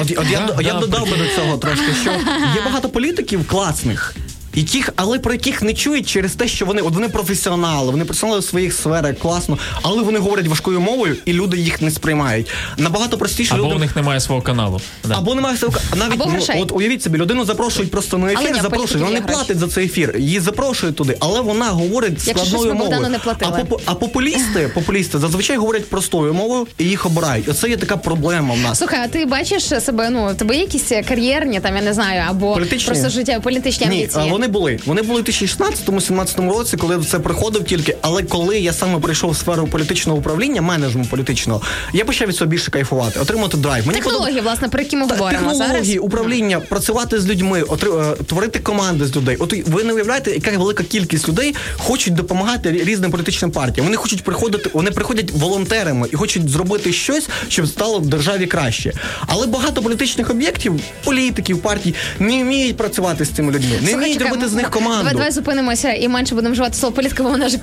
От, от я, я б додав би до цього трошки, що є багато політиків класних. Яких, але про яких не чують через те, що вони от вони професіонали, вони професіонали в своїх сферах класно, але вони говорять важкою мовою, і люди їх не сприймають. Набагато простіше Або люди. у них немає свого каналу. Да. Або немає всього- навіть Або ну, грошей. от уявіть собі, людину запрошують просто на ефір, ні, запрошують. Вона не платить за цей ефір. Її запрошують туди, але вона говорить Якщо складною мовою. не. А, попу- а популісти, популісти зазвичай говорять простою мовою і їх обирають. Оце є така проблема в нас. Слухай, а ти бачиш себе, ну, тебе якісь кар'єрні, там, я не знаю, або Політичні? просто життя, політичні Ні, амбіції? а вони були. Вони були в 2016-17 році, коли це приходив тільки. Але коли я саме прийшов в сферу політичного управління, менеджменту політичного, я почав від цього більше кайфувати, отримати драйв. Мені Технології, власне, про які ми говоримо Технології, зараз. управління, працювати з людьми, отри- е, творити команди з людей. От ви не уявляєте, яка велика кількість людей хочуть допомагати різним політичним партіям. Вони хочуть приходити, вони приходять волонтерами і хочуть зробити щось, щоб стало в державі краще. Але багато політичних об'єктів, політиків, партій не вміють працювати з цими людьми, не Слухай, вміють чекай, зробити з них команду. Давай, давай зупинимося і менше будемо вживати слово політика, бо вона ж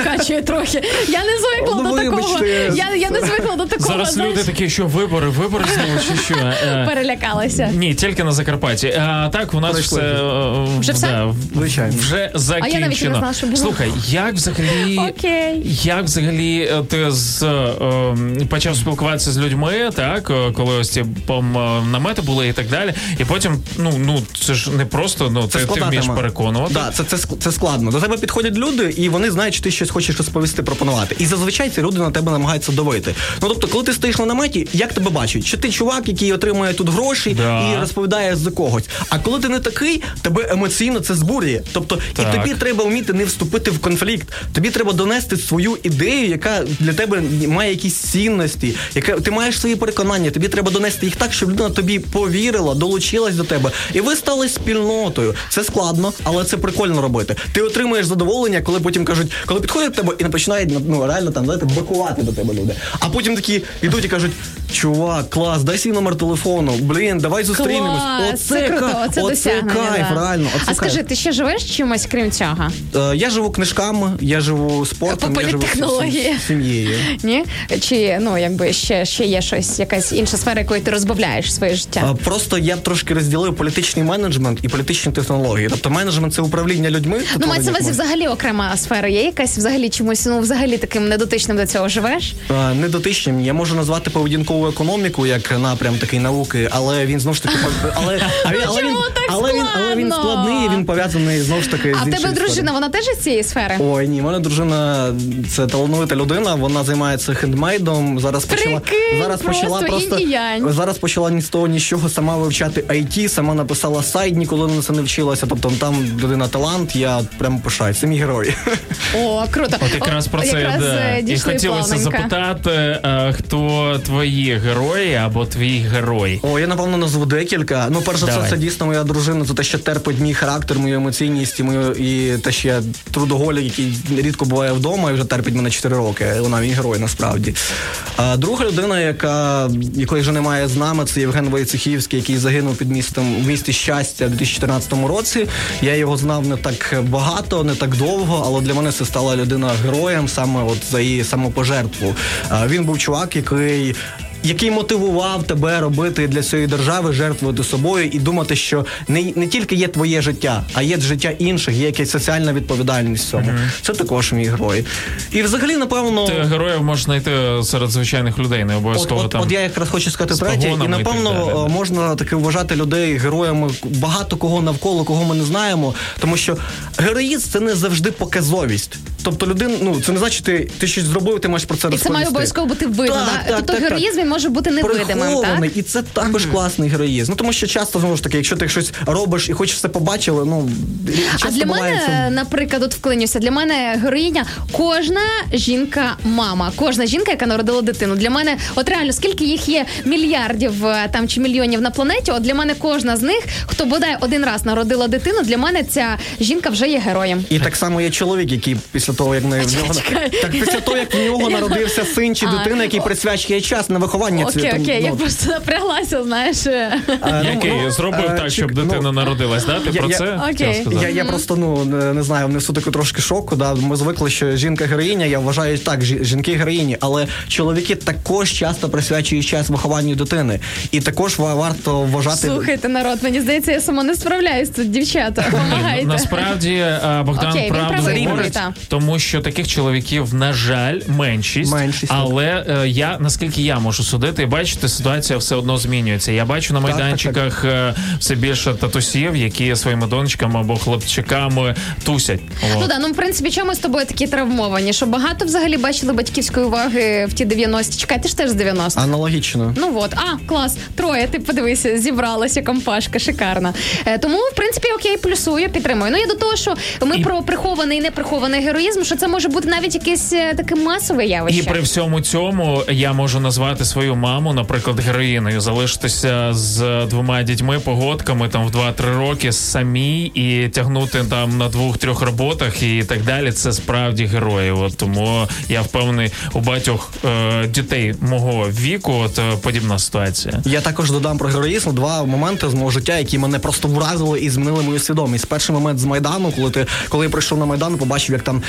укачує трохи. Я не звикла Ну, до такого. Я, я не звикла до такого. Зараз знаєш. люди такі, що вибори, вибори знову чи що? Е, Перелякалася. Ні, тільки на Закарпатті. А так у нас все, е, Вже все? да, Звичайно. вже навіть не закінчено. знала, що було. Слухай, як взагалі Окей. як взагалі е, ти з е, почав спілкуватися з людьми, так е, коли ось ці пом, е, намети були і так далі, і потім ну ну це ж не просто ну ти, ти вмієш тема. переконувати. Да, це, це, це складно. До тебе підходять люди, і вони знають, що ти щось хочеш розповісти, пропонувати. І зазвичай ці люди на тебе намагаються давити. Ну тобто, коли ти стоїш на наметі, як тебе бачать? Що ти чувак, який отримує тут гроші Да. і розповідає за когось. А коли ти не такий, тебе емоційно це збурює. Тобто, Так. і тобі треба вміти не вступити в конфлікт. Тобі треба донести свою ідею, яка для тебе має якісь цінності, яка ти маєш свої переконання. Тобі треба донести їх так, щоб людина тобі повірила, долучилась до тебе, і ви стали спільнотою. Це складно, але це прикольно робити. Ти отримуєш задоволення, коли потім кажуть, коли підходять до тебе і починають ну реально там знаєте, бакувати до тебе люди. А потім такі йдуть і кажуть: чувак, клас, дай свій номер телефону. Блін, давай зустрінемось. Клас, це круто, ка- оце оце кайф, да. реально. Оце а скажи, ти ще живеш чимось крім цього? Е, Я живу книжками, я живу спортом, По я живу сім- сім'єю. Ні? Чи ну якби ще, ще є щось, якась інша сфера, якою ти розбавляєш своє життя? А, Просто я б трошки розділив політичний менеджмент і політичні технології. Тобто менеджмент це управління людьми. Ну, мається на увазі взагалі окрема сфера. Є якась взагалі чомусь, ну взагалі таким недотичним до цього живеш? А, Недотичним. Я можу назвати поведінкову економіку як напрям такої науки, але він знову ж таки але, він, але, він, але, він, але він складний, він пов'язаний знову ж таки А з в тебе дружина, вона теж із цієї сфери? Ой, ні, мене дружина це талановита людина. Вона займається хендмейдом. Зараз почала Прикинь, зараз почала просто зараз почала ні з того, ні з чого сама вивчати IT, сама написала сайт, ніколи на це не вчилася. Тобто там людина талант. Я прям пишаю. Це мій герой. О, круто. От якраз О, про це якраз, да. е, і хотілося плавненько. запитати, а, хто твої герої або твій герой. О, я напевно назву декілька. Ну, перш за все, Давай. це дійсно моя дружина, за те, що терпить мій характер, мою емоційність і мою і те, що я трудоголік, який рідко буває вдома і вже терпить мене 4 роки. Вона мій герой насправді. А друга людина, яка якої вже немає з нами, це Євген Войцехівський, який загинув під містом в місті щастя у 2014 році. Я його знав не так багато, не так довго, але для мене це стала людина героєм саме от за її самопожертву. Він був чувак, який який мотивував тебе робити для цієї держави, жертвувати собою і думати, що не, не тільки є твоє життя, а є життя інших, є якась соціальна відповідальність в цьому. Це також мій герой. І взагалі, напевно. Ти героїв можеш знайти серед звичайних людей, не обов'язково от, там. от я якраз хочу сказати третє, і і напевно далі, е, можна таки вважати людей героями багато кого навколо, кого ми не знаємо. Тому що героїзм це не завжди показовість. Тобто людина, ну це не значить, ти, ти щось зробив, ти маєш про це І це має обов'язково бути видно. Так, так, тобто так, так. героїзм він може бути невидимим, так? І це також класний героїзм. Ну тому що часто знову ж таки, якщо ти щось робиш і хочеш все побачили, ну А часто для буває мене, це- наприклад, от вклинюся, для мене героїня кожна жінка мама, кожна жінка, яка народила дитину. Для мене, от реально, скільки їх є мільярдів е, там чи мільйонів на планеті, от для мене кожна з них, хто бодай один раз народила дитину, для мене ця жінка вже є героєм. І так само є чоловік, який після того, як в неї- в нього так після того, як в нього народився син чи дитина, який присвячує час на виховання Окей, цього, окей, я ну, просто напряглася, знаєш. ну, Який ну, зробив е, так, щоб чек- дитина ну, народилась, да? Ти я- про це Окей. Я, я просто ну не, не знаю, внесу таку трошки шоку. Да? Ми звикли, що жінка героїня, я вважаю так, жінки героїні, але чоловіки також часто присвячують час вихованню дитини. І також варто вважати. Слухайте, народ, мені здається, я сама не справляюсь тут, дівчата. Помагайте. ну, насправді е, Богдан Окей, правий, говорить, тому що таких чоловіків, на жаль, меншість. Меншість, але е, я наскільки я можу судити, бачите, ситуація все одно змінюється. Я бачу на Так, майданчиках е, все більше татусів, які своїми донечками або хлопчиками тусять. Ну да, ну в принципі, чому ми з тобою такі травмовані? Що багато взагалі бачили батьківської уваги в ті 90-ті. Чекай, ти ж теж з 90-х. Аналогічно. Ну от, а клас, троє. Ти подивися, зібралася компашка, шикарна. Е, тому, в принципі, окей, плюсую, підтримую. Ну і до того, що ми І- про прихований і неприхований героїзм. героїзм, що це може бути навіть якесь е, таке масове явище. І при всьому цьому я можу назвати свою маму, наприклад, героїною, залишитися з двома дітьми, погодками там в 2-3 роки самі і тягнути там на двох-трьох роботах і так далі. Це справді герої. От тому я впевнений у багатьох е, дітей мого віку. От е, подібна ситуація. Я також додам про героїзм два моменти з мого життя, які мене просто вразили і змінили мою свідомість. Перший момент з майдану, коли ти коли я прийшов на майдан, побачив, як там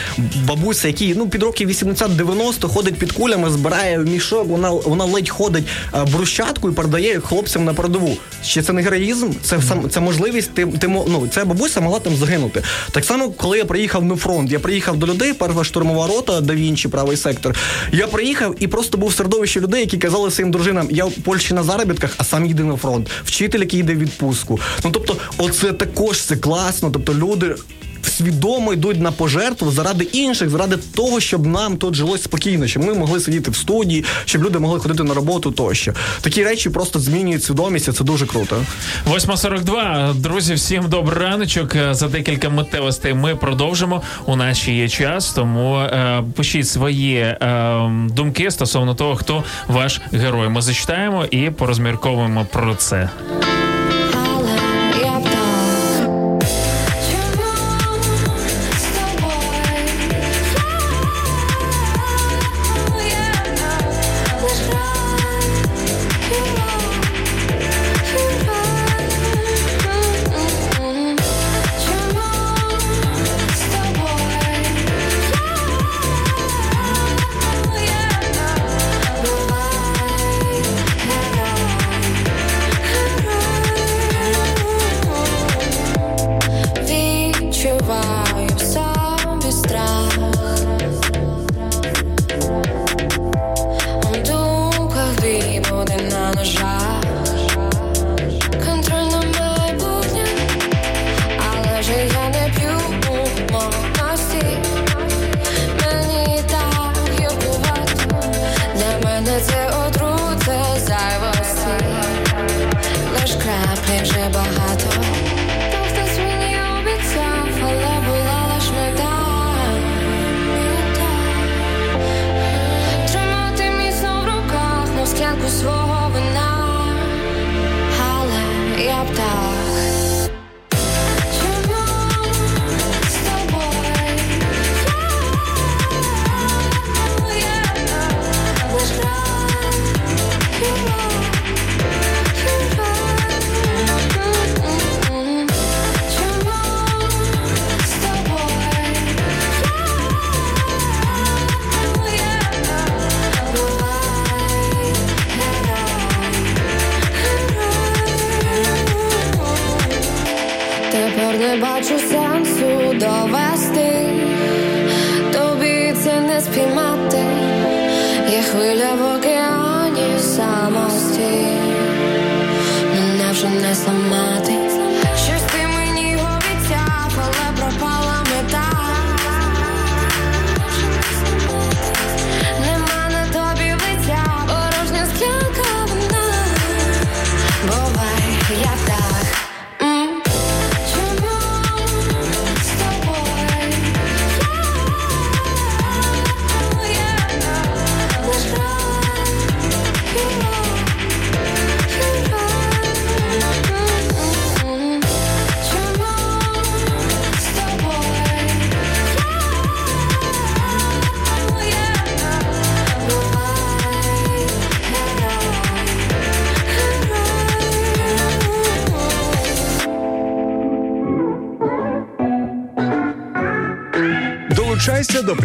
бабуся, який ну під років 80-90 ходить під кулями, збирає мішок. Вона вона ледь ходить е, брусчатку і передає хлопцям на передову. Чи це не героїзм? Це сам це можливість. Ти ти ну ця бабуся могла там загинути. Так само, коли я приїхав на фронт, я приїхав до людей, перша штурмова рота, да Вінчі, правий сектор. Я приїхав і просто був в середовищі людей, які казали своїм дружинам, я в Польщі на заробітках, а сам їде на фронт. Вчитель, який йде в відпустку. Ну тобто, оце також це класно. Тобто люди. Свідомо йдуть на пожертву заради інших, заради того, щоб нам тут жилось спокійно, щоб ми могли сидіти в студії, щоб люди могли ходити на роботу тощо. Такі речі просто змінюють свідомість, і це дуже круто. 8.42. Друзі, всім добрий раночок. Е, За декілька миттєвостей ми продовжимо. У нас ще є час, тому е, пишіть свої е, думки стосовно того, хто ваш герой. Ми зачитаємо і порозмірковуємо про це.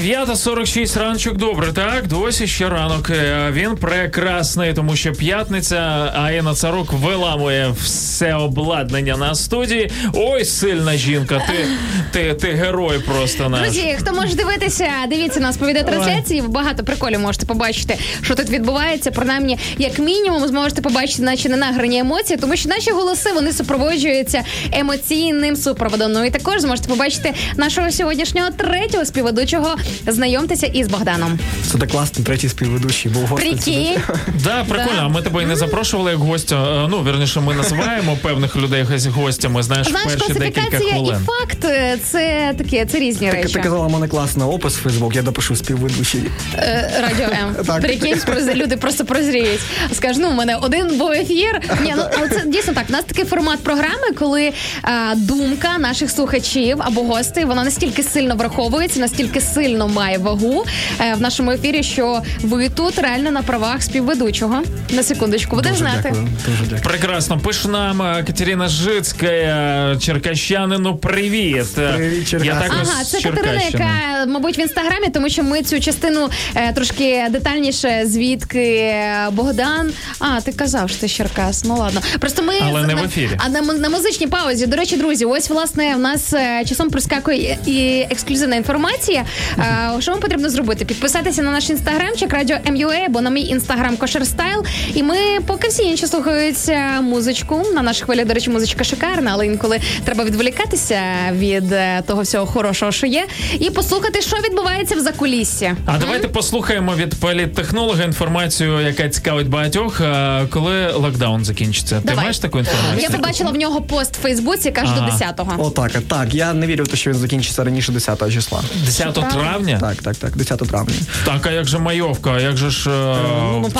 9.46 раночок добре, так? Досі ще ранок. Е, Він прекрасний, тому що п'ятниця, а Інна Царук виламує все обладнання на студії. Ой, сильна жінка, ти, ти, ти герой просто наш. Друзі, хто може дивитися, дивіться нас по відеотрансляції. Багато приколів можете побачити, що тут відбувається. Принаймні, як мінімум, зможете побачити наші ненаграні емоції, тому що наші голоси вони супроводжуються емоційним супроводом. Ну і також зможете побачити нашого сьогоднішнього третього співведучого. Знайомтеся із Богданом. Це так класно, третій співведучий був гостем. Прикинь. Да, прикольно. Да. А ми тебе і не запрошували як гостя. Е, Ну, вірніше, ми називаємо певних людей гостями, знаєш, Знаєш, перші декілька класифікація і хвилин. факт е, це таке, це різні Так, речі. ти казала, мене класний опис в Фейсбук, я допишу співведучий. Е, Радіо М. Прикинь, люди просто прозріють. Скажеш, ну, у мене один був ефір. Ні, ну але це дійсно так. У нас такий формат програми, коли а, думка наших слухачів або гостей вона настільки сильно враховується, настільки сильно має вагу е, в нашому ефірі, що ви тут реально на правах співведучого. На секундочку, будеш знати. дякую, дуже дякую. Прекрасно. Пише нам е, Катерина Жицька, черкащанину, привіт. Привіт, Я також Ага, це Катерина, яка, мабуть, в інстаграмі, тому що ми цю частину е, трошки детальніше, звідки е, Богдан. А, ти казав, що ти з Черкас. Ну ладно. Просто ми Але з- не в ефірі. А на, на музичній паузі. До речі, друзі, ось власне в нас е, часом прискакує і ексклюзивна інформація. Е, Що вам потрібно зробити? Підписатися на наш інстаграмчик Радіо MUA, або на мій інстаграм Кошер Стайл. І ми, поки всі інші слухають е, музичку, на нашій хвилі, до речі, музичка шикарна, але інколи треба відволікатися від е, того всього хорошого, що є, і послухати, що відбувається в закуліссі. А давайте послухаємо від політтехнолога інформацію, яка цікавить багатьох, е, коли локдаун закінчиться. Ти маєш таку інформацію? Я побачила в нього пост в Фейсбуці, каже до 10-го. Отак, так. Я не вірю в те, що він закінчиться раніше 10 числа. 10 травня? Так, так, так, 10 травня. Так, а як же майовка? А як же ж е, Ну,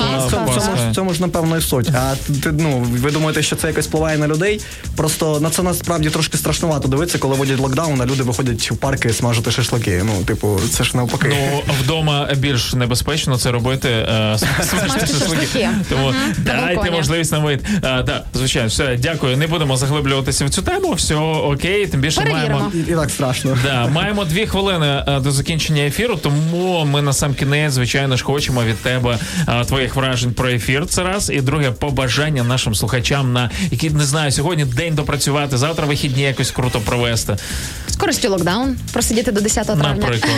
в цьому, ж- напевно і суть. А ти, ну, ви думаєте, що це якось впливає на людей? Просто на це насправді трошки страшнувато дивитися, коли вводять локдаун, а люди виходять в парки смажити шашлики. Ну, типу, це ж навпаки. Ну, вдома більш небезпечно це робити. Е, смажити шашлики. Тому на дайте можливість нам вийти. Е, да, звичайно, все, дякую. Не будемо заглиблюватися в цю тему. Все окей, тим більше Перевіримо. маємо. І, і так страшно. Да, маємо дві хвилини е, до закінчення ефіру, тому ми на сам кінець, звичайно ж, хочемо від тебе е, твоїх вражень про ефір. Це раз. І друге, побажання нашим слухачам на які не знаю, сьогодні день допрацювати, завтра вихідні якось круто провести. Скорості локдаун, просидіти до 10 травня. Наприклад.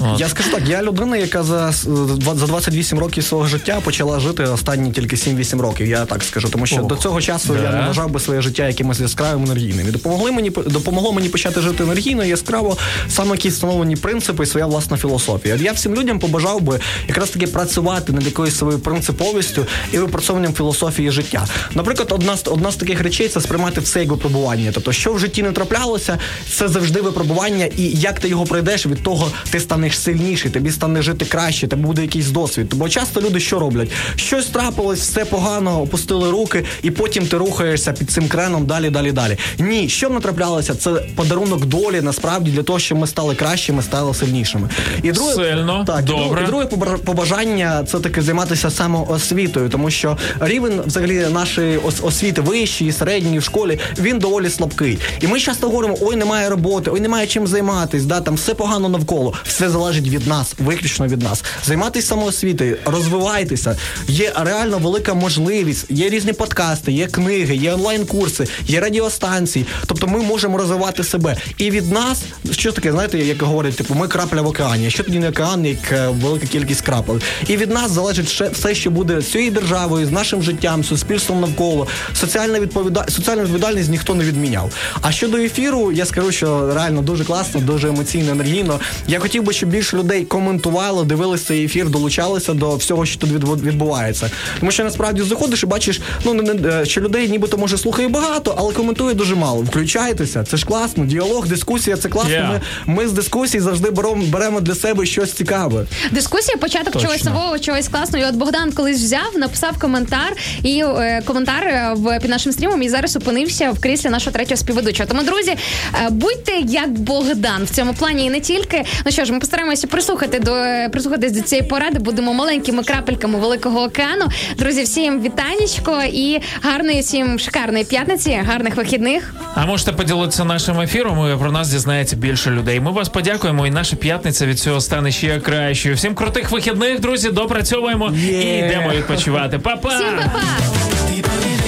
От. Я скажу так, я людина, яка за, за 28 років свого життя почала жити останні тільки 7-8 років. Я так скажу. Тому що Ох, до цього часу я не вважав би своє життя якимось яскравим енергійним. І допомогли мені допомогло мені почати жити енергійно, і яскраво, саме якісь встановлені принципи і своя власна філософія. От я всім людям побажав би якраз таки працювати над якоюсь своєю принциповістю і випрацьовуванням філософії життя. Наприклад, одна з одна з таких речей це сприймати все як випробування. Тобто, що в житті не траплялося, це завжди випробування, і як ти його пройдеш, від того ти станеш сильніший, тобі стане жити краще, тебе буде якийсь досвід. Бо часто люди що роблять? Щось трапилось, все погано, опустили руки, і потім ти рухаєшся під цим креном далі, далі, далі. Ні, що не траплялося, це подарунок долі насправді для того, щоб ми стали кращими, стали сильнішими. І друге, Сильно, так, добре. І друге побажання це таки займатися самоосвітою, тому що рівень взагалі нашої ос- освіти вищої, середньої в школі він доволі слабкий. І ми часто говоримо: ой, немає роботи, ой, немає чим займатись, да там все погано навколо. Все залежить від нас, виключно від нас. Займатися самоосвітою, розвивайтеся. Є реально велика можливість. Є різні подкасти, є книги, є онлайн-курси, є радіостанції. Тобто ми можемо розвивати себе. І від нас, що таке, знаєте, як говорять, типу, ми крапля в океані. Що тоді не океан, як е, велика кількість крапель. І від нас залежить ще все, що буде з цією державою, з нашим життям, суспільством навколо. Соціальна відповіда... соціальну відповідальність ніхто не відміняв. А щодо ефіру, я скажу, що реально дуже класно, дуже емоційно, енергійно. Я хотів би, щоб більше людей коментувало, дивилися цей ефір, долучалися до всього, що тут від- відбувається. Тому що насправді заходиш і бачиш, ну не, не, е, що людей нібито може слухає багато, але коментує дуже мало. Включайтеся, це ж класно. Діалог, дискусія, це класно. Yeah. Ми, ми з дискусій завжди беремо, беремо для себе щось цікаве. Дискусія, початок Точно. чогось нового, чогось класного. І от Богдан колись взяв, написав коментар і е, коментар е, в під нашим стрімом і зараз опинився в кріслі нашого третього співведучого. Тому, друзі, е, будьте як Богдан в цьому плані і не тільки. Ну що ж, ми постараємося стараємося прислухати до прислухатись до цієї поради. Будемо маленькими крапельками великого океану. Друзі, всім вітанечко і гарної всім шикарної п'ятниці, гарних вихідних. А можете поділитися нашим ефіром. і Про нас дізнається більше людей. Ми вас подякуємо, і наша п'ятниця від цього стане ще кращою. Всім крутих вихідних, друзі, допрацьовуємо yeah. і йдемо відпочивати. Па-па! Всім па-па!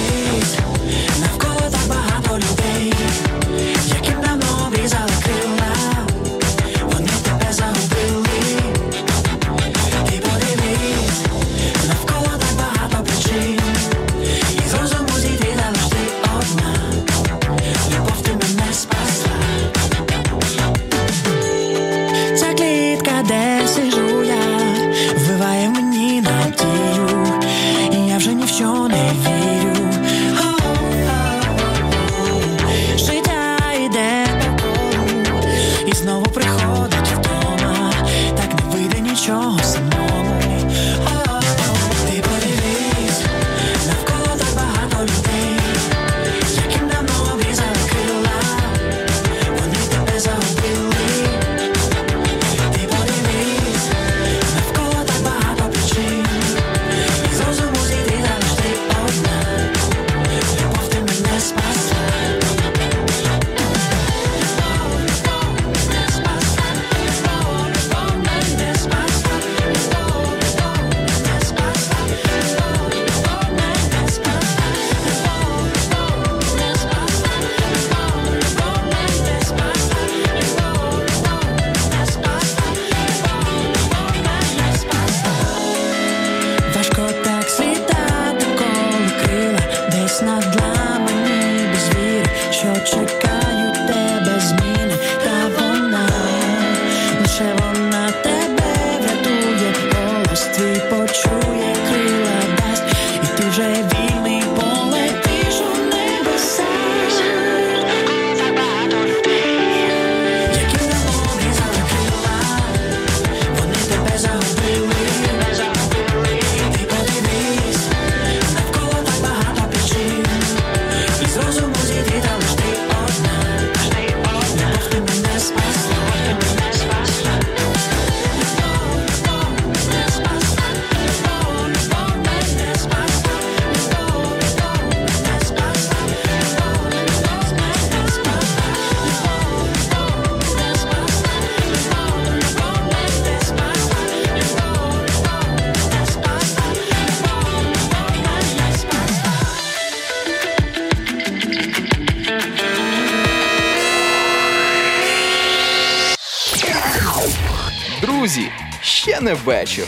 не бачив.